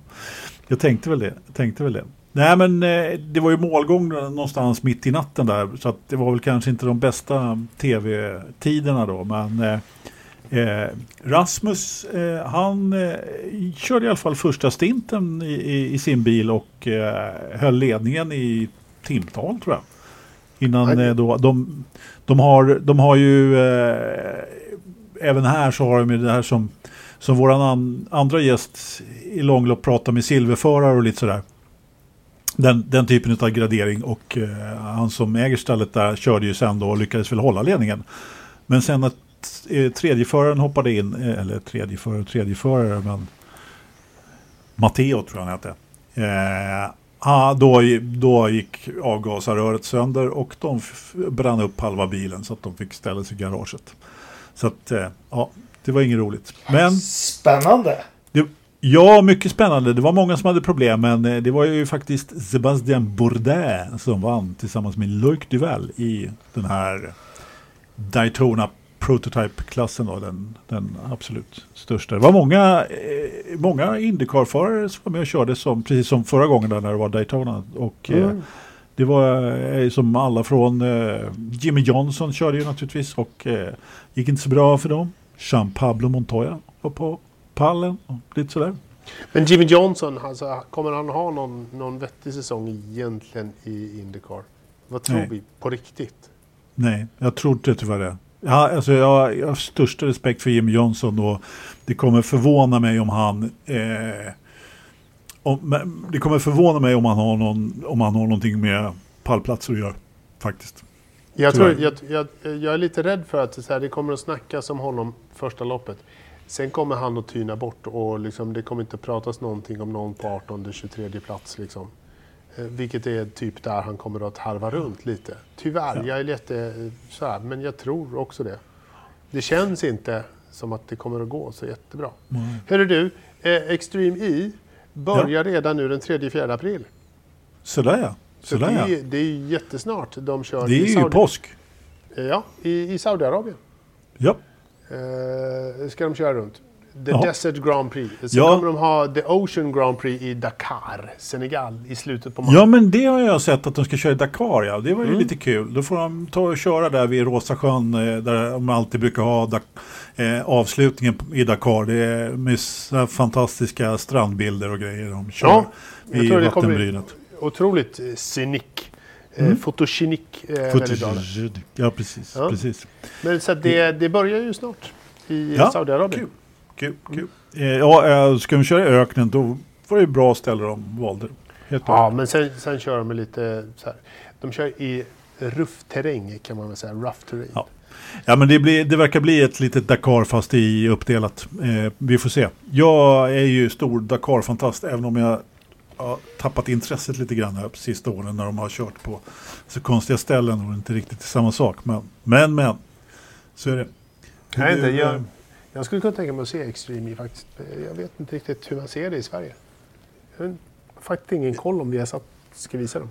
S1: jag tänkte väl det. Jag tänkte väl det. Nej men eh, det var ju målgång någonstans mitt i natten där. Så att det var väl kanske inte de bästa tv-tiderna då. Men eh, eh, Rasmus eh, han eh, körde i alla fall första stinten i, i, i sin bil och höll ledningen i timtal tror jag. Innan då, de, de, har, de har ju även här så har de ju det här som som an, andra gäst i långlopp pratar med silverförare och lite sådär. Den, den typen av gradering och eh, han som äger stället där körde ju sen då och lyckades väl hålla ledningen. Men sen att eh, tredjeföraren hoppade in, eh, eller tredjeförare och tredjeförare men Matteo tror jag han hette. Eh, ah, då, då gick avgasröret sönder och de brann upp halva bilen så att de fick ställa sig i garaget. Så att, eh, ja, det var inget roligt. Men
S2: Spännande!
S1: Ja, mycket spännande. Det var många som hade problem, men eh, det var ju faktiskt Sebastian Bourdais som vann tillsammans med Loic Duval i den här Daytona Prototype-klassen, den, den absolut största. Det var många, eh, många Indycar-förare som var med och körde, som, precis som förra gången där när det var Daytona. Och, eh,
S3: Mm.
S1: det var eh, som alla från eh, Jimmy Johnson körde ju naturligtvis och eh, gick inte så bra för dem. Jean Pablo Montoya var på pallen och lite sådär.
S3: Men Jimmy Johnson, alltså, kommer han ha någon, någon vettig säsong egentligen i Indycar? Vad tror
S1: Nej.
S3: vi på riktigt?
S1: Nej, jag tror inte tyvärr det. Ja, alltså jag, jag har största respekt för Jimmy Johnson och det kommer förvåna mig om han eh, om, det kommer förvåna mig om han har, någon, om han har någonting med pallplatser att göra. Faktiskt.
S3: Jag, tror, jag, jag, jag är lite rädd för att så här, det kommer att snackas om honom första loppet. Sen kommer han att tyna bort och liksom, det kommer inte pratas någonting om någon på 18-23 plats. Liksom. Eh, Vilket är typ där han kommer att harva runt lite. Tyvärr,
S1: Ja.
S3: jag är lite eh, så här, men jag tror också det. Det känns inte som att det kommer att gå så jättebra.
S1: Mm.
S3: Hörru du, eh, Extreme E börjar redan nu den 3-4 april.
S1: Sådär ja.
S3: Så det,
S1: ja.
S3: är, det är jättesnart de kör
S1: Det
S3: i
S1: är ju påsk.
S3: Eh, Ja, i, i Saudiarabien.
S1: Ja.
S3: Eh, ska de köra runt. The
S1: Ja.
S3: Desert Grand Prix. Sen
S1: Ja.
S3: kommer de ha The Ocean Grand Prix i Dakar, Senegal, i slutet på maj.
S1: ja, men det har jag sett att de ska köra i Dakar. Ja. Det var ju
S3: Mm.
S1: lite kul. Då får de ta och köra där vid Rosa sjön eh, där de alltid brukar ha Dak- eh, avslutningen i Dakar. Det är med fantastiska strandbilder och grejer de kör
S3: Ja, jag
S1: i vattenbrynet.
S3: otroligt eh, Eh,
S1: Mm.
S3: Fotogenik. Eh, väldigt bra där.
S1: Ja, precis.
S3: Ja.
S1: precis.
S3: Men så det, det börjar ju snart i
S1: Ja,
S3: Saudiarabien.
S1: Kul, kul, kul. Eh, ja, eh, ska de köra i öknen då var det bra ställe de valde. Helt
S3: Ja, men sen, sen kör de med lite så här. De kör i ruff terräng kan man väl säga. Rough terrain.
S1: Ja. Ja, men det, blir, det verkar bli ett litet Dakar fast i uppdelat. Eh, vi får se. Jag är ju stor Dakar-fantast även om jag har tappat intresset lite grann här på sista åren när de har kört på så konstiga ställen och inte riktigt samma sak. Men, men, men. Så är det.
S3: Nej, inte, jag,
S1: eh,
S3: jag skulle kunna tänka mig att se Extreme faktiskt. Jag vet inte riktigt hur man ser det i Sverige. Jag har faktiskt ingen koll om vi har satt ska visa dem.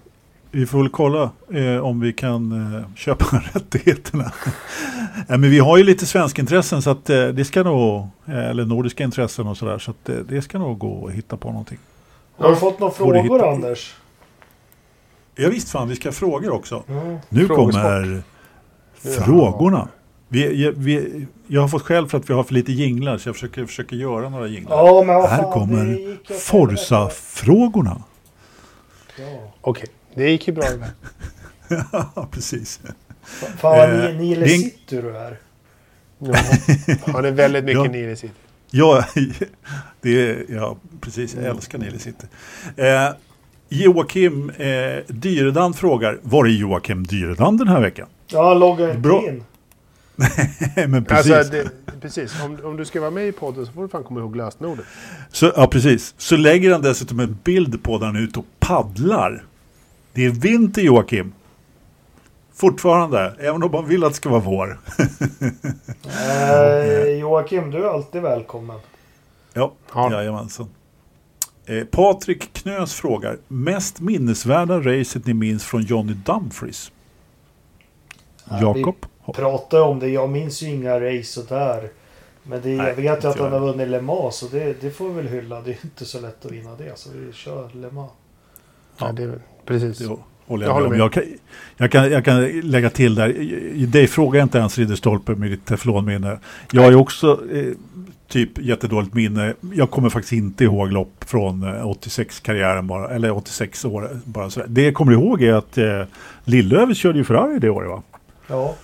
S1: Vi får väl kolla eh, om vi kan eh, köpa rättigheterna. ja, men vi har ju lite svenska intressen så att eh, det ska nog, eh, eller nordiska intressen och sådär, så att eh, det ska nog gå att hitta på någonting.
S2: Har du fått några frågor
S1: hitta-
S2: Anders?
S1: Ja visst fan, vi ska ha frågor också.
S2: Mm.
S1: Nu kommer frågorna. Vi, vi, jag har fått skäll för att vi har för lite jinglar så jag försöker, försöker göra några jinglar.
S2: Ja, men vad
S1: Här
S2: fan,
S1: kommer
S2: åt helvete.
S1: Forza-frågorna.
S2: Ja.
S3: Okej, det gick ju bra iväg.
S1: Ja, precis.
S2: Fan vad
S1: Eh,
S2: ni, Nile
S1: det är en-
S2: City du är.
S3: Ja. Han är väldigt mycket
S1: Ja.
S3: nere i sitt.
S1: Ja, det är, ja precis. Jag älskar Nile City. Eh, Joakim eh, Dyredand frågar, var är Joakim Dyredand den här veckan?
S2: Ja, logga inte
S1: Bra.
S2: in.
S1: Men precis.
S3: Alltså, det, precis. Om, om du ska vara med i podden så får du fan komma ihåg lösenordet.
S1: Så, ja, precis. Så lägger han dessutom en bild på där han är ute och paddlar. Det är vinter Joakim. Fortfarande, även om man vill att det ska vara vår.
S2: Eh, Joakim, du är alltid välkommen.
S1: Ja,
S3: Ja.
S1: jajamensan. Eh, Patrik Knös frågar, mest minnesvärda racet ni minns från Johnny Dumfries?
S2: Ja,
S1: Jakob?
S2: Prata om det. Jag minns ju inga race och där. Men det,
S1: Nej,
S2: jag vet ju att han har vunnit Le Mans. Så det, det får vi väl hylla. Det är inte så lätt att vinna det. Så vi kör Le Mans.
S3: Ja, det är, precis.
S1: Det håller
S3: Jag
S1: jag,
S3: håller
S1: med
S3: med.
S1: om. Jag kan, jag, kan, jag kan lägga till där, dig frågar jag inte ens Ridderstolpe med ditt teflonminne. Jag har ju också eh, typ jättedåligt minne. Jag kommer faktiskt inte ihåg lopp från eh, 86-karriären bara, eller 86 år. Bara sådär. Det jag kommer ihåg är att eh, Lillövis körde ju Ferrari det året va?
S2: Ja.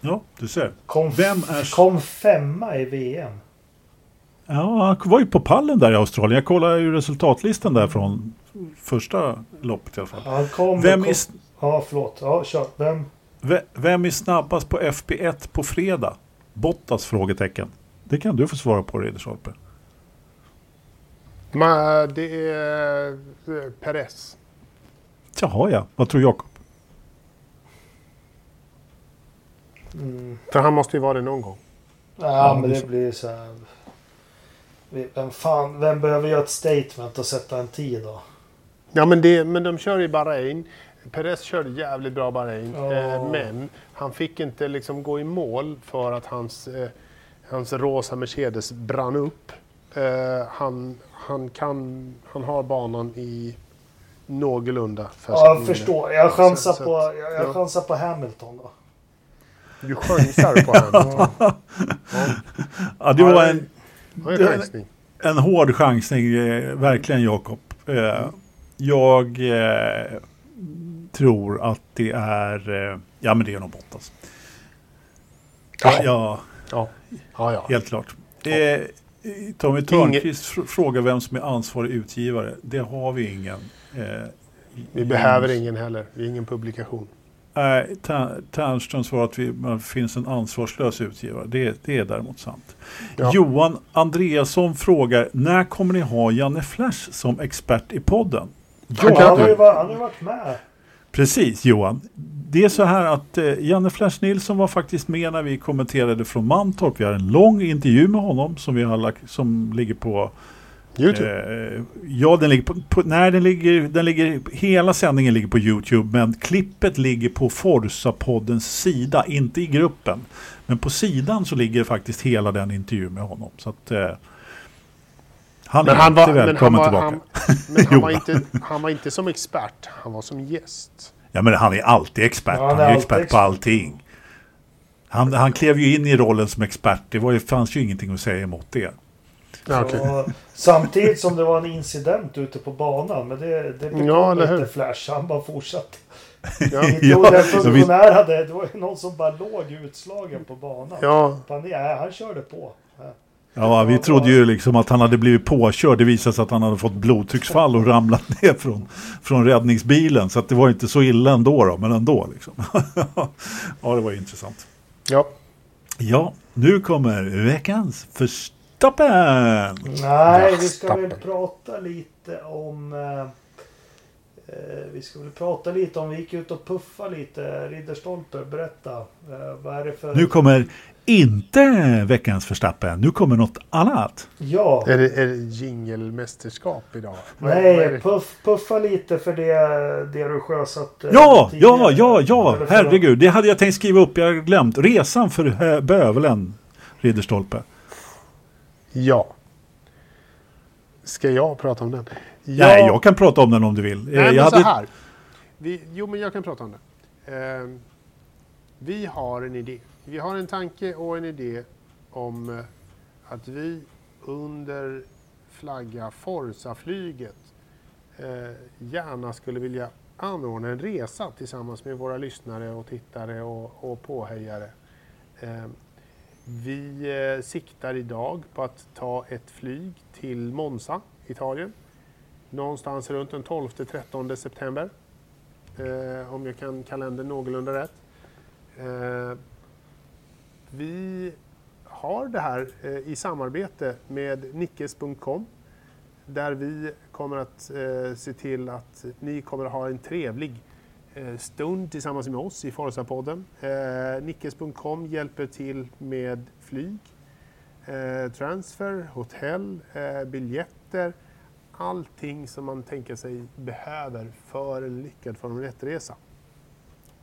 S1: Ja, du ser.
S2: Kom,
S1: Vem är-
S2: kom femma i VM.
S1: Ja, han var ju på pallen där i Australien. Jag kollade ju resultatlistan där från första loppet i alla fall.
S2: Han kom,
S1: Vem
S2: kom,
S1: är,
S2: Ja, förlåt. Ja, kör. Vem?
S1: ve- vem är snabbast på FP1 på fredag? Bottas? Frågetecken. Det kan du få svara på Ridderstolpe.
S3: Ma, det är eh, Perez.
S1: Jaha ja, vad tror Jakob?
S2: Mm.
S3: För han måste ju vara det någon gång.
S2: Ja, men det blir så här. Vem fan, vem behöver göra ett statement och sätta en tid då?
S3: Ja, men, det, men de kör i Bahrain. Perez körde jävligt bra Bahrain.
S2: Ja.
S3: Eh, men han fick inte liksom gå i mål för att hans, eh, hans rosa Mercedes brann upp. Eh, han, han, kan, han har banan i någorlunda färskt
S2: Ja, jag förstår. Jag chansar,
S3: Så-
S2: på, jag, jag
S3: ja.
S2: chansar på Hamilton då.
S3: Du chansar på honom.
S1: Ja, det var en,
S3: Ja, en
S1: en hård chansning, eh, verkligen Jakob. Eh, jag eh, tror att det är, eh, ja men det är nog Bottas. Ja, ja
S3: Ja. Ja, ja.
S1: helt klart. Eh, Tommy Törnqvist fr- frågar vem som är ansvarig utgivare. Det har vi ingen. Eh,
S3: Vi behöver ingen heller. Vi är ingen publikation.
S1: Nej, Ter- Ternström svarar att vi, det finns en ansvarslös utgivare. Det, det är däremot sant.
S3: Ja.
S1: Johan Andreasson frågar, när kommer ni ha Janne Flash som expert i podden?
S3: Han
S2: Ja,
S3: kan-
S2: han, har ju varit, han har ju varit med.
S1: Precis Johan. Det är så här att eh, Janne Flash Nilsson var faktiskt med när vi kommenterade från Mantorp. Vi har en lång intervju med honom som, vi har lagt, som ligger på
S3: Youtube.
S1: Eh, ja, den ligger på, på, nej, den ligger, den ligger, hela sändningen ligger på Youtube, men klippet ligger på Forsa-poddens sida, inte i gruppen. Men på sidan så ligger faktiskt hela den intervjun med honom. Så att, eh, han är
S3: Men han,
S1: inte
S3: var, men, han
S1: välkommen
S3: var,
S1: tillbaka.
S3: han, men han, var inte, han var inte som expert, han var som gäst.
S1: Ja, men han är alltid expert.
S2: Ja,
S1: han
S2: han
S1: är
S2: är
S1: expert
S2: alltid
S1: på
S2: expert.
S1: allting. Han, han klev ju in i rollen som expert. Det var ju, fanns ju ingenting att säga emot det.
S3: Ja, okej.
S2: Och samtidigt som det var en incident ute på banan. Men det, det bekom
S3: Ja,
S2: inte Flash. Han bara fortsatte.
S3: Ja,
S1: Ja,
S2: ja, den
S1: så vi-
S2: funktionär hade, det var ju någon som bara låg utslagen på banan.
S3: ja,
S2: Han, nej, han körde på.
S1: Ja, vi trodde ju liksom att han hade blivit påkörd. Det visade sig att han hade fått blodtrycksfall och ramlat ner från, från räddningsbilen. Så att det var inte så illa ändå, då, men ändå. Liksom. ja, det var ju intressant.
S3: ja.
S1: Ja, nu kommer veckans förstappen.
S2: Nej, vi ska väl prata lite om... Eh, eh, vi ska väl prata lite om... Vi gick ut och puffa lite. Ridderstolpe, berätta. Eh, vad är det för...
S1: Nu kommer inte veckans förstappen. Nu kommer något annat.
S2: Ja.
S3: Är det, är det jingelmästerskap idag?
S2: Nej,
S3: det?
S2: puff, puffa lite för det, det du sjösatt eh,
S1: Ja,
S2: tidigare.
S1: ja, ja, ja, herregud. Det hade jag tänkt skriva upp. Jag har glömt. Resan för eh, bövelen, Ridderstolpe.
S3: Ja. Ska jag prata om den?
S1: Nej, jag kan prata om den om du vill. Eh,
S3: Nej, men
S1: jag
S3: så
S1: hade...
S3: här. Vi, jo, men jag kan prata om det. Ehm, vi har en idé. Vi har en tanke och en idé om eh, att vi under flagga Forza-flyget eh, gärna skulle vilja anordna en resa tillsammans med våra lyssnare och tittare och, och påhejare. Eh, vi eh, siktar idag på att ta ett flyg till Monza, Italien. Någonstans runt den 12-13 september. Eh, om jag kan kalendern någorlunda rätt. Ehm, vi har det här eh, i samarbete med nickes.com där vi kommer att eh, se till att ni kommer att ha en trevlig eh, stund tillsammans med oss i Forza-podden. Nickes.com hjälper till med flyg, transfer, hotell, biljetter, allting som man tänker sig behöver för en lyckad Formel 1-resa.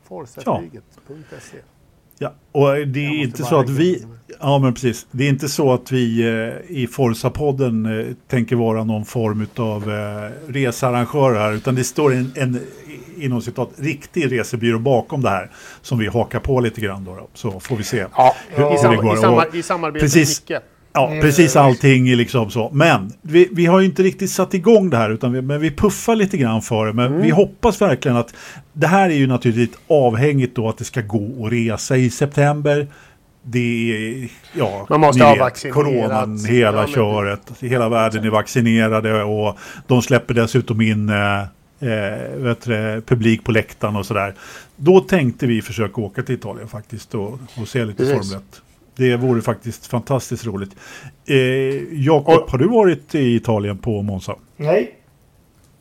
S3: Forsaflyget.se
S1: Ja, och det är inte så att vi... Ja, men precis. Det är inte så att vi eh, i Forza-podden eh, tänker vara någon form av eh, researrangörer här, utan det står en, en inom citat riktig resebyrå bakom det här som vi hakar på lite grann då, då så får vi se.
S3: Ja,
S2: Hur-
S3: i,
S2: hur
S1: det går.
S3: i, samar-
S1: Och
S3: i samarbete
S1: precis.
S3: med Nicke.
S1: Ja,
S2: Mm.
S1: precis allting liksom så. Men vi, vi har ju inte riktigt satt igång det här utan vi, men vi puffar lite grann för det. Men
S3: Mm.
S1: vi hoppas verkligen att det här är ju naturligtvis avhängigt då att det ska gå att resa i september. Det är, ja,
S3: Man måste ha vaccinerat.
S1: Coronan, hela
S3: Ja,
S1: köret. Hela världen är vaccinerade och de släpper dessutom in eh, eh, vet du, publik på läktaren och sådär. Då tänkte vi försöka åka till Italien faktiskt och, och se lite. Formel 1. Det vore faktiskt fantastiskt roligt. Eh, Jakob,
S3: Och-
S1: har du varit i Italien på Monza?
S2: Nej.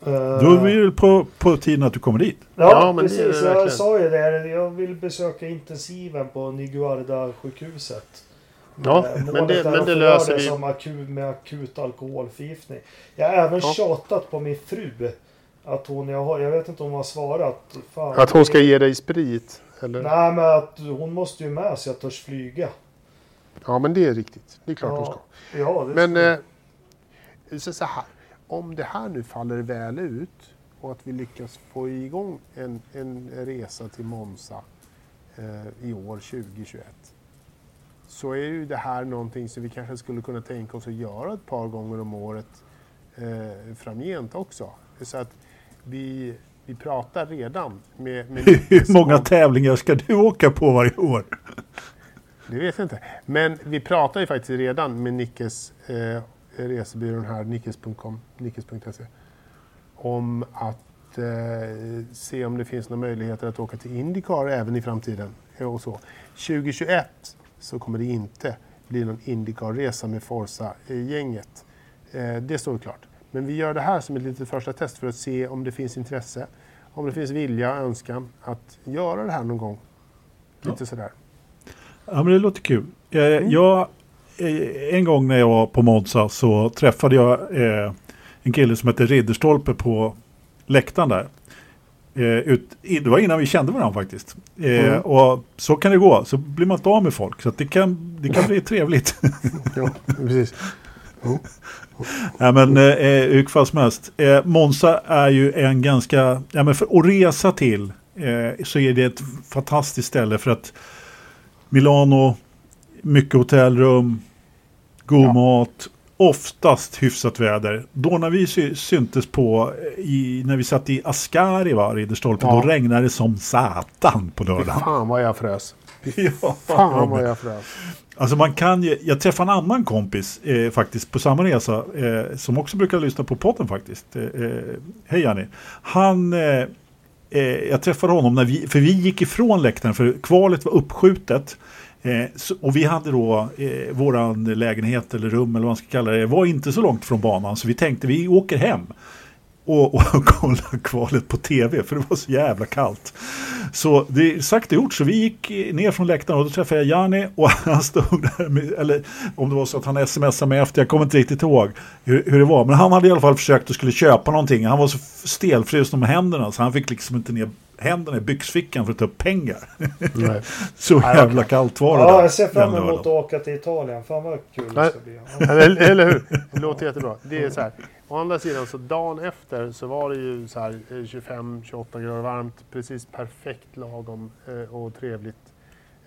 S1: Då är vi ju på, på tiden att du kommer dit.
S2: Ja,
S3: Ja, det det
S2: precis. jag
S3: verkligen.
S2: sa ju det. Jag vill besöka intensiven på Niguarda-sjukhuset.
S3: Ja,
S2: Eh,
S3: men det, men det löser
S2: det
S3: vi.
S2: Som akut, med akut alkoholförgiftning. Jag har även
S3: Ja.
S2: tjatat på min fru. Att hon, jag, har, jag vet inte om hon har svarat. Fan,
S3: Att hon ska ge dig sprit? Eller?
S2: Nej, men att hon måste ju med så jag törs flyga.
S3: Ja, men det är riktigt. Det är klart hon ska.
S2: Ja, det
S3: Men eh, så, så här, om det här nu faller väl ut och att vi lyckas få igång en, en resa till Monza eh, i år 2021 så är ju det här någonting som vi kanske skulle kunna tänka oss att göra ett par gånger om året eh, framgent också. Så att vi, vi pratar redan med... med
S1: Hur många tävlingar ska du åka på varje år?
S3: Det vet jag inte. Men vi pratar ju faktiskt redan med Nickes eh, resebyrån här, nickes.com, nickes.se, om att eh, se om det finns några möjligheter att åka till Indycar även i framtiden. eh, Och så. 2021 så kommer det inte bli någon Indycar-resa med Forza-gänget. Eh, det står klart. Men vi gör det här som ett litet första test för att se om det finns intresse, om det finns vilja och önskan att göra det här någon gång. Lite sådär.
S1: Ja, men det låter kul. Eh,
S3: Mm.
S1: jag, eh, en gång när jag var på Monza så träffade jag eh, en kille som hette Ridderstolpe på läktaren där. Eh, ut, det var innan vi kände varandra faktiskt. Eh,
S3: Mm.
S1: Och så kan det gå. Så blir man inte av med folk. Så det, kan, det kan bli trevligt.
S3: Ja, precis.
S1: Nej men eh, hur fall som helst. Eh, Monza är ju en ganska, ja men för att resa till eh, så är det ett fantastiskt ställe för att Milano, mycket hotellrum, god
S3: Ja.
S1: mat, oftast hyfsat väder. Då när vi sy- syntes på, eh, i, när vi satt i Ascari va, Ridderstolpe,
S3: Ja.
S1: då regnade det som satan på lördagen.
S3: fan vad jag frös.
S1: Ja,
S3: Fan vad jag frös.
S1: Alltså man kan ju, jag träffade en annan kompis eh, faktiskt på samma resa eh, som också brukar lyssna på podden faktiskt. Eh, eh, Hej Janni. Han, eh, jag träffade honom när vi, för vi gick ifrån läktaren för kvalet var uppskjutet. Eh, så, och vi hade då eh, våran lägenhet eller rum eller vad man ska kalla det, var inte så långt från banan så vi tänkte vi åker hem och, och kollar kvalet på tv för det var så jävla kallt. Så det är sagt och gjort, så vi gick ner från läktaren och då träffade jag Jani och han stod där, med, eller om det var så att han smsade mig efter, jag kommer inte riktigt ihåg hur, hur det var. Men han hade i alla fall försökt att skulle köpa någonting. Han var så stelfrusen med händerna så han fick liksom inte ner händerna i byxfickan för att ta upp pengar.
S3: Nej.
S1: så
S3: Nej,
S1: jävla kallt var det
S2: Ja,
S1: där
S2: jag ser fram emot att åka till Italien. Fan vad kul det ska bli.
S3: Eller hur? Det låter jättebra. Det är så här. Å andra sidan så dagen efter så var det ju så här eh, 25-28 grader varmt. Precis perfekt lagom eh, och trevligt.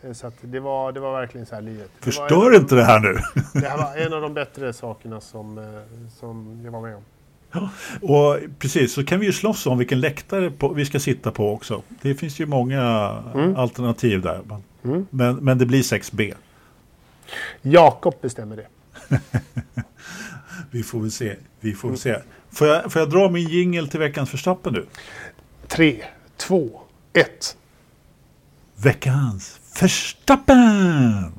S3: Eh, Så det var, det var verkligen så här livet.
S1: Förstör inte det här nu.
S3: de- Det här var en av de bättre sakerna som, som jag var med om.
S1: Och precis, så kan vi ju slåss om vilken läktare på, vi ska sitta på också. Det finns ju många
S3: Mm.
S1: alternativ där. Men,
S3: Mm.
S1: men, men det blir 6B.
S3: Jakob bestämmer det.
S1: Vi får väl se. Vi får väl se. Får jag, får jag dra min jingel till veckans förstappen nu?
S3: Tre, två, ett.
S1: Veckans förstappen!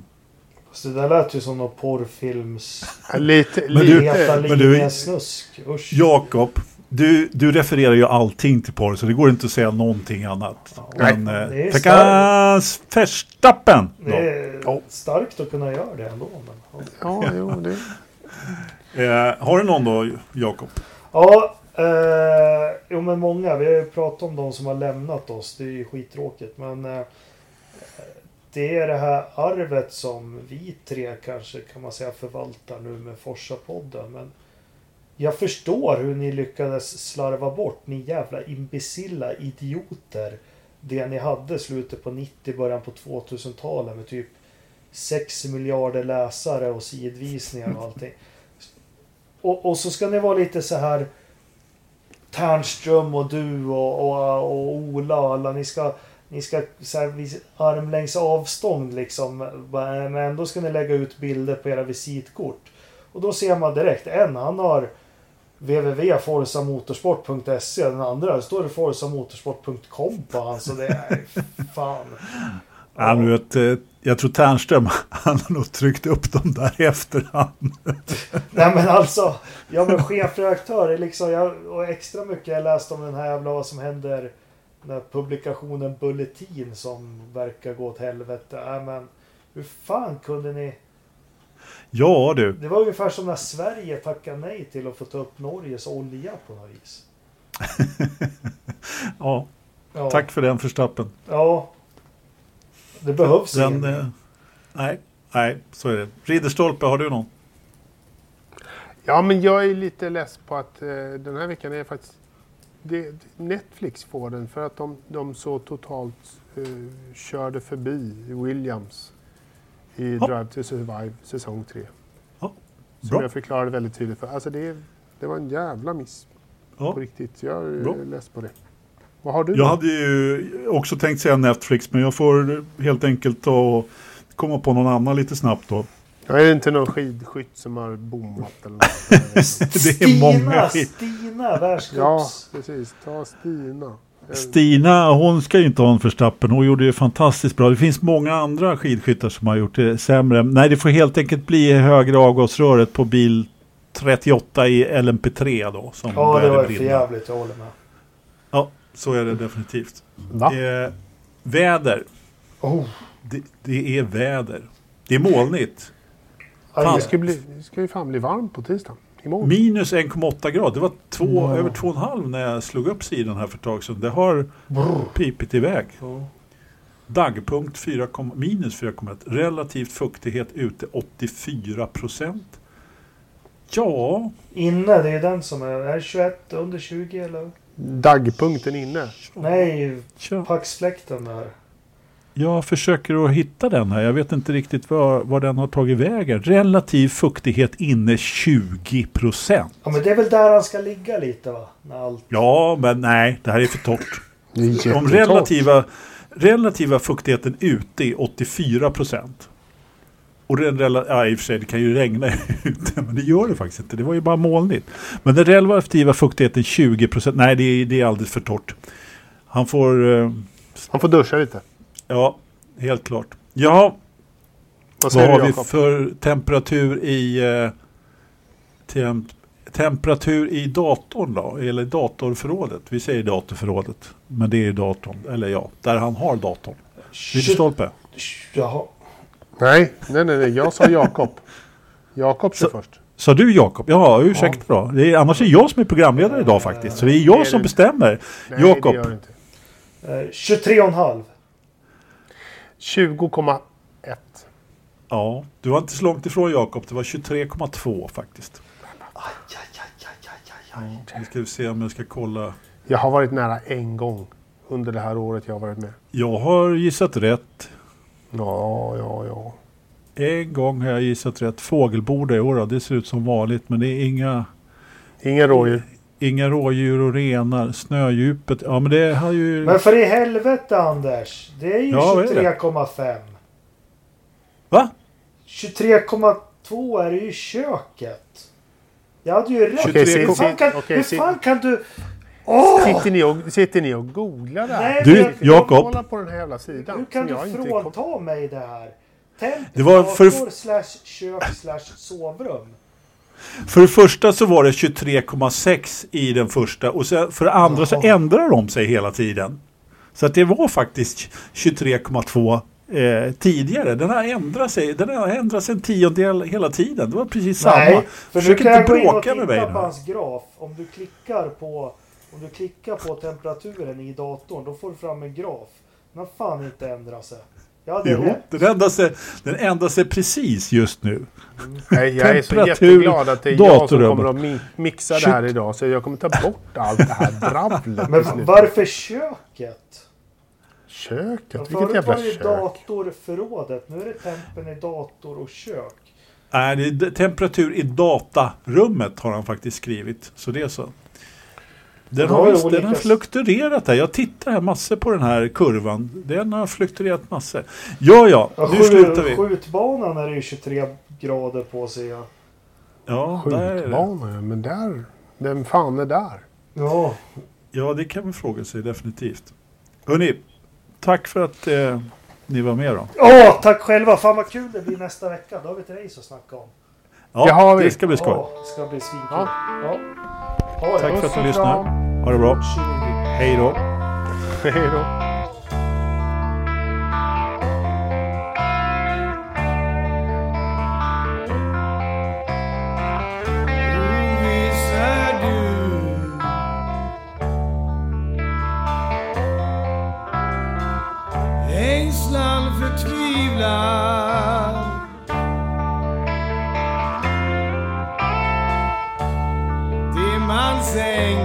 S2: Så det där lät ju som någon porrfilms...
S3: Lite,
S1: Men du- men du-
S2: snusk. Usch.
S1: Jakob, du, du refererar ju allting till porr så det går inte att säga någonting annat.
S3: Nej.
S1: Men eh, veckans förstappen!
S2: Det är
S3: Ja.
S2: starkt att kunna göra det ändå. Men, ja.
S3: Ja, jo, det.
S1: Eh, har du någon då, Jakob?
S2: Ja, eh, jo men många. Vi har ju pratat om de som har lämnat oss. Det är ju skittråkigt. Men eh, det är det här arvet som vi tre kanske kan man säga förvaltar nu med Forsa-podden. Men jag förstår hur ni lyckades slarva bort, ni jävla imbecilla idioter. Det ni hade slutet på 90, början på 2000-talet med typ 6 miljarder läsare och sidvisningar och allting. Och, och så ska ni vara lite så här Ternström och du och, och, och Ola och alla. Ni ska, ni ska så här, armlängds avstånd liksom. Men ändå ska ni lägga ut bilder på era visitkort. Och då ser man direkt. En han har www.forsamotorsport.se Den andra står det forsamotorsport.com på hans. Så det är fan.
S1: Ja, du vet, eh, jag tror Ternström, han har nog tryckt upp dem där i efterhand.
S2: Nej men alltså, jag var chefredaktör liksom, jag, och extra mycket jag läst om den här jävla vad som händer när publikationen Bulletin som verkar gå åt helvete. Nej men, hur fan kunde ni?
S1: Ja du,
S2: Det var ungefär som när Sverige tackade nej till att få ta upp Norges olja på något vis.
S1: ja,
S2: Ja,
S1: tack för den Verstappen.
S2: Ja. Det behövs
S1: Den,
S2: ingen.
S1: eh, nej, nej, så är det. Ridderstolpe, har du någon?
S3: Ja, men jag är lite less på att eh, den här veckan är faktiskt... Det, Netflix får den för att de, de så totalt eh, körde förbi Williams i
S1: Ja.
S3: Drive to Survive säsong 3.
S1: Ja,
S3: Som
S1: bra.
S3: jag förklarade väldigt tydligt för. Alltså det, det var en jävla miss
S1: Ja.
S3: på riktigt. Jag är
S1: Bra.
S3: less på det. Vad har du?
S1: Jag hade ju också tänkt säga Netflix, men jag får helt enkelt ta och komma på någon annan lite snabbt då.
S3: Jag är inte någon skidskytt som har bommat eller något.
S1: Det är många.
S2: Stina, Stina,
S3: ja,
S2: världscups.
S3: precis. Ta Stina.
S1: Stina, hon ska ju inte ha en Verstappen. Hon gjorde det fantastiskt bra. Det finns många andra skidskyttar som har gjort det sämre. Nej, det får helt enkelt bli högre avgasröret på bil 38 i LMP3 då. Som
S2: Ja, det var för jävligt, jag håller med.
S1: Ja, så är det definitivt.
S3: Va?
S1: Eh, väder.
S2: Oh,
S1: Det, det är väder. Det är molnigt.
S2: aj,
S3: Det ska, bli, det ska ju fan bli varmt på tisdag. Imorgon.
S1: Minus 1,8 grad. Det var två,
S2: Wow.
S1: över 2,5 när jag slog upp sidan här för ett tag sedan. Det har pipit iväg. Dagpunkt 4, minus 4,1. Relativt fuktighet ute 84 procent. Ja,
S2: Inne, det är ju den som är... Är det 21 under 20 eller?
S3: Daggpunkten inne.
S2: Nej,
S1: tja.
S2: paxfläkten där.
S1: jag försöker att hitta den här. Jag vet inte riktigt var, var den har tagit vägen. Relativ fuktighet inne 20 procent.
S2: Ja, men det är väl där han ska ligga lite va? När allt...
S1: Ja, men nej, det här är för torrt.
S3: Det är
S1: relativa, relativa fuktigheten ute är 84 procent. Och den rela, ja, i och för sig, det kan ju regna ute, men det gör det faktiskt inte. Det var ju bara molnigt. Men den relativa fuktigheten 20 procent, nej det är, det är alldeles för torrt. Han får, eh,
S3: Han får duscha lite.
S1: ja, helt klart. Ja,
S3: Vad
S1: vad
S3: säger
S1: har
S3: du
S1: vi för temperatur i eh, temp, temperatur i datorn då? Eller datorförrådet? Vi säger datorförrådet. Men det är datorn, eller ja, där han har datorn. Ridderstolpe.
S2: Jaha.
S3: Nej, nej, nej, nej. Jag sa Jakob. Jakob
S1: Så-
S3: först.
S1: Sa du Jakob? Ja, ursäkta då. Det är, annars är jag som är programledare idag faktiskt. Så det är
S3: Det är
S1: jag som
S3: det.
S1: bestämmer.
S3: Nej,
S1: Jakob.
S3: det gör det inte.
S2: Eh, 23,5.
S3: 20,1.
S1: Ja, du var inte så långt ifrån Jakob. Det var 23,2 faktiskt.
S2: Aj, aj, aj, aj, aj, aj, aj.
S1: Nu ska vi se om jag ska kolla.
S3: Jag har varit nära en gång under det här året jag har varit med.
S1: Jag har gissat rätt.
S3: Ja, ja, ja.
S1: En gång har jag gissat rätt. Fågelbord i år då. Det ser ut som vanligt. Men det är inga,
S3: Ingen rådjur.
S1: inga rådjur och renar. Snödjupet. Ja, men det har ju...
S2: Men för i helvete Anders. Det är ju
S1: Ja, vad är det?
S2: 23,5.
S1: Va?
S2: 23,2 är det ju i köket. Jag hade ju rätt.
S1: Okej,
S2: hur fan, kan,
S3: okej,
S2: hur fan kan du... Åh!
S3: Sitter ni, och, sitter ni och googlar där?
S2: Nej,
S1: Du, Jakob.
S3: På den här jävla sidan.
S2: Hur kan du
S3: inte kom-
S2: frånta mig det här? Temp,
S1: Det var för-
S2: slash kök slash sovrum.
S1: För det första så var det 23,6 i den första. Och sen, för det andra så ändrar de sig hela tiden. Så att det var faktiskt 23,2 eh, tidigare. Den har ändrat sig. Den har ändrat sig en tiondel hela tiden. Det var precis samma.
S2: Nej, för nu
S1: Försök
S2: kan jag
S1: inte
S2: gå in och
S1: bråka med mig
S2: titta
S1: nu.
S2: på hans graf. Om du klickar på om du klickar på temperaturen i datorn, då får du fram en graf. Den har fan inte ändrat sig. Jag hade
S1: Jo, den ändrar, sig, den ändrar sig precis just nu.
S3: Nej, jag är så jätteglad att det är jag som kommer att mi- mixa det här idag. Så jag kommer ta bort allt det här dravlet.
S2: Men varför köket?
S3: Köket?
S2: Ja,
S3: Vilket
S2: Förut
S3: jävla
S2: var det ju
S3: kök?
S2: datorförrådet. Nu är det tempen i dator och kök.
S1: Nej, det är temperatur i datarummet har han faktiskt skrivit. Så det är så. Den har,
S2: har,
S1: visst, den fluktuerat här. Jag tittar här massor på den här kurvan. Den har fluktuerat massor. Ja, ja,
S2: ja
S1: nu slutar vi.
S2: Skjutbanan är det ju 23 grader på sig.
S1: Ja,
S3: ja skjutbanan, men där... Vem fan är där?
S2: Ja.
S1: Ja, det kan man fråga sig definitivt. Hörni, tack för att eh, ni var med då.
S2: Åh, oh, tack själva! Fan vad kul det blir nästa vecka. Då har vi ett race att snacka om.
S1: Ja,
S3: det, har vi.
S1: det ska bli skoj.
S2: Oh, det ska bli svinkul.
S3: Ja.
S2: Ja.
S1: Tack för att du lyssnar. Ha det bra. Hej då.
S3: Hej då.
S4: ängslan förtvivlan saying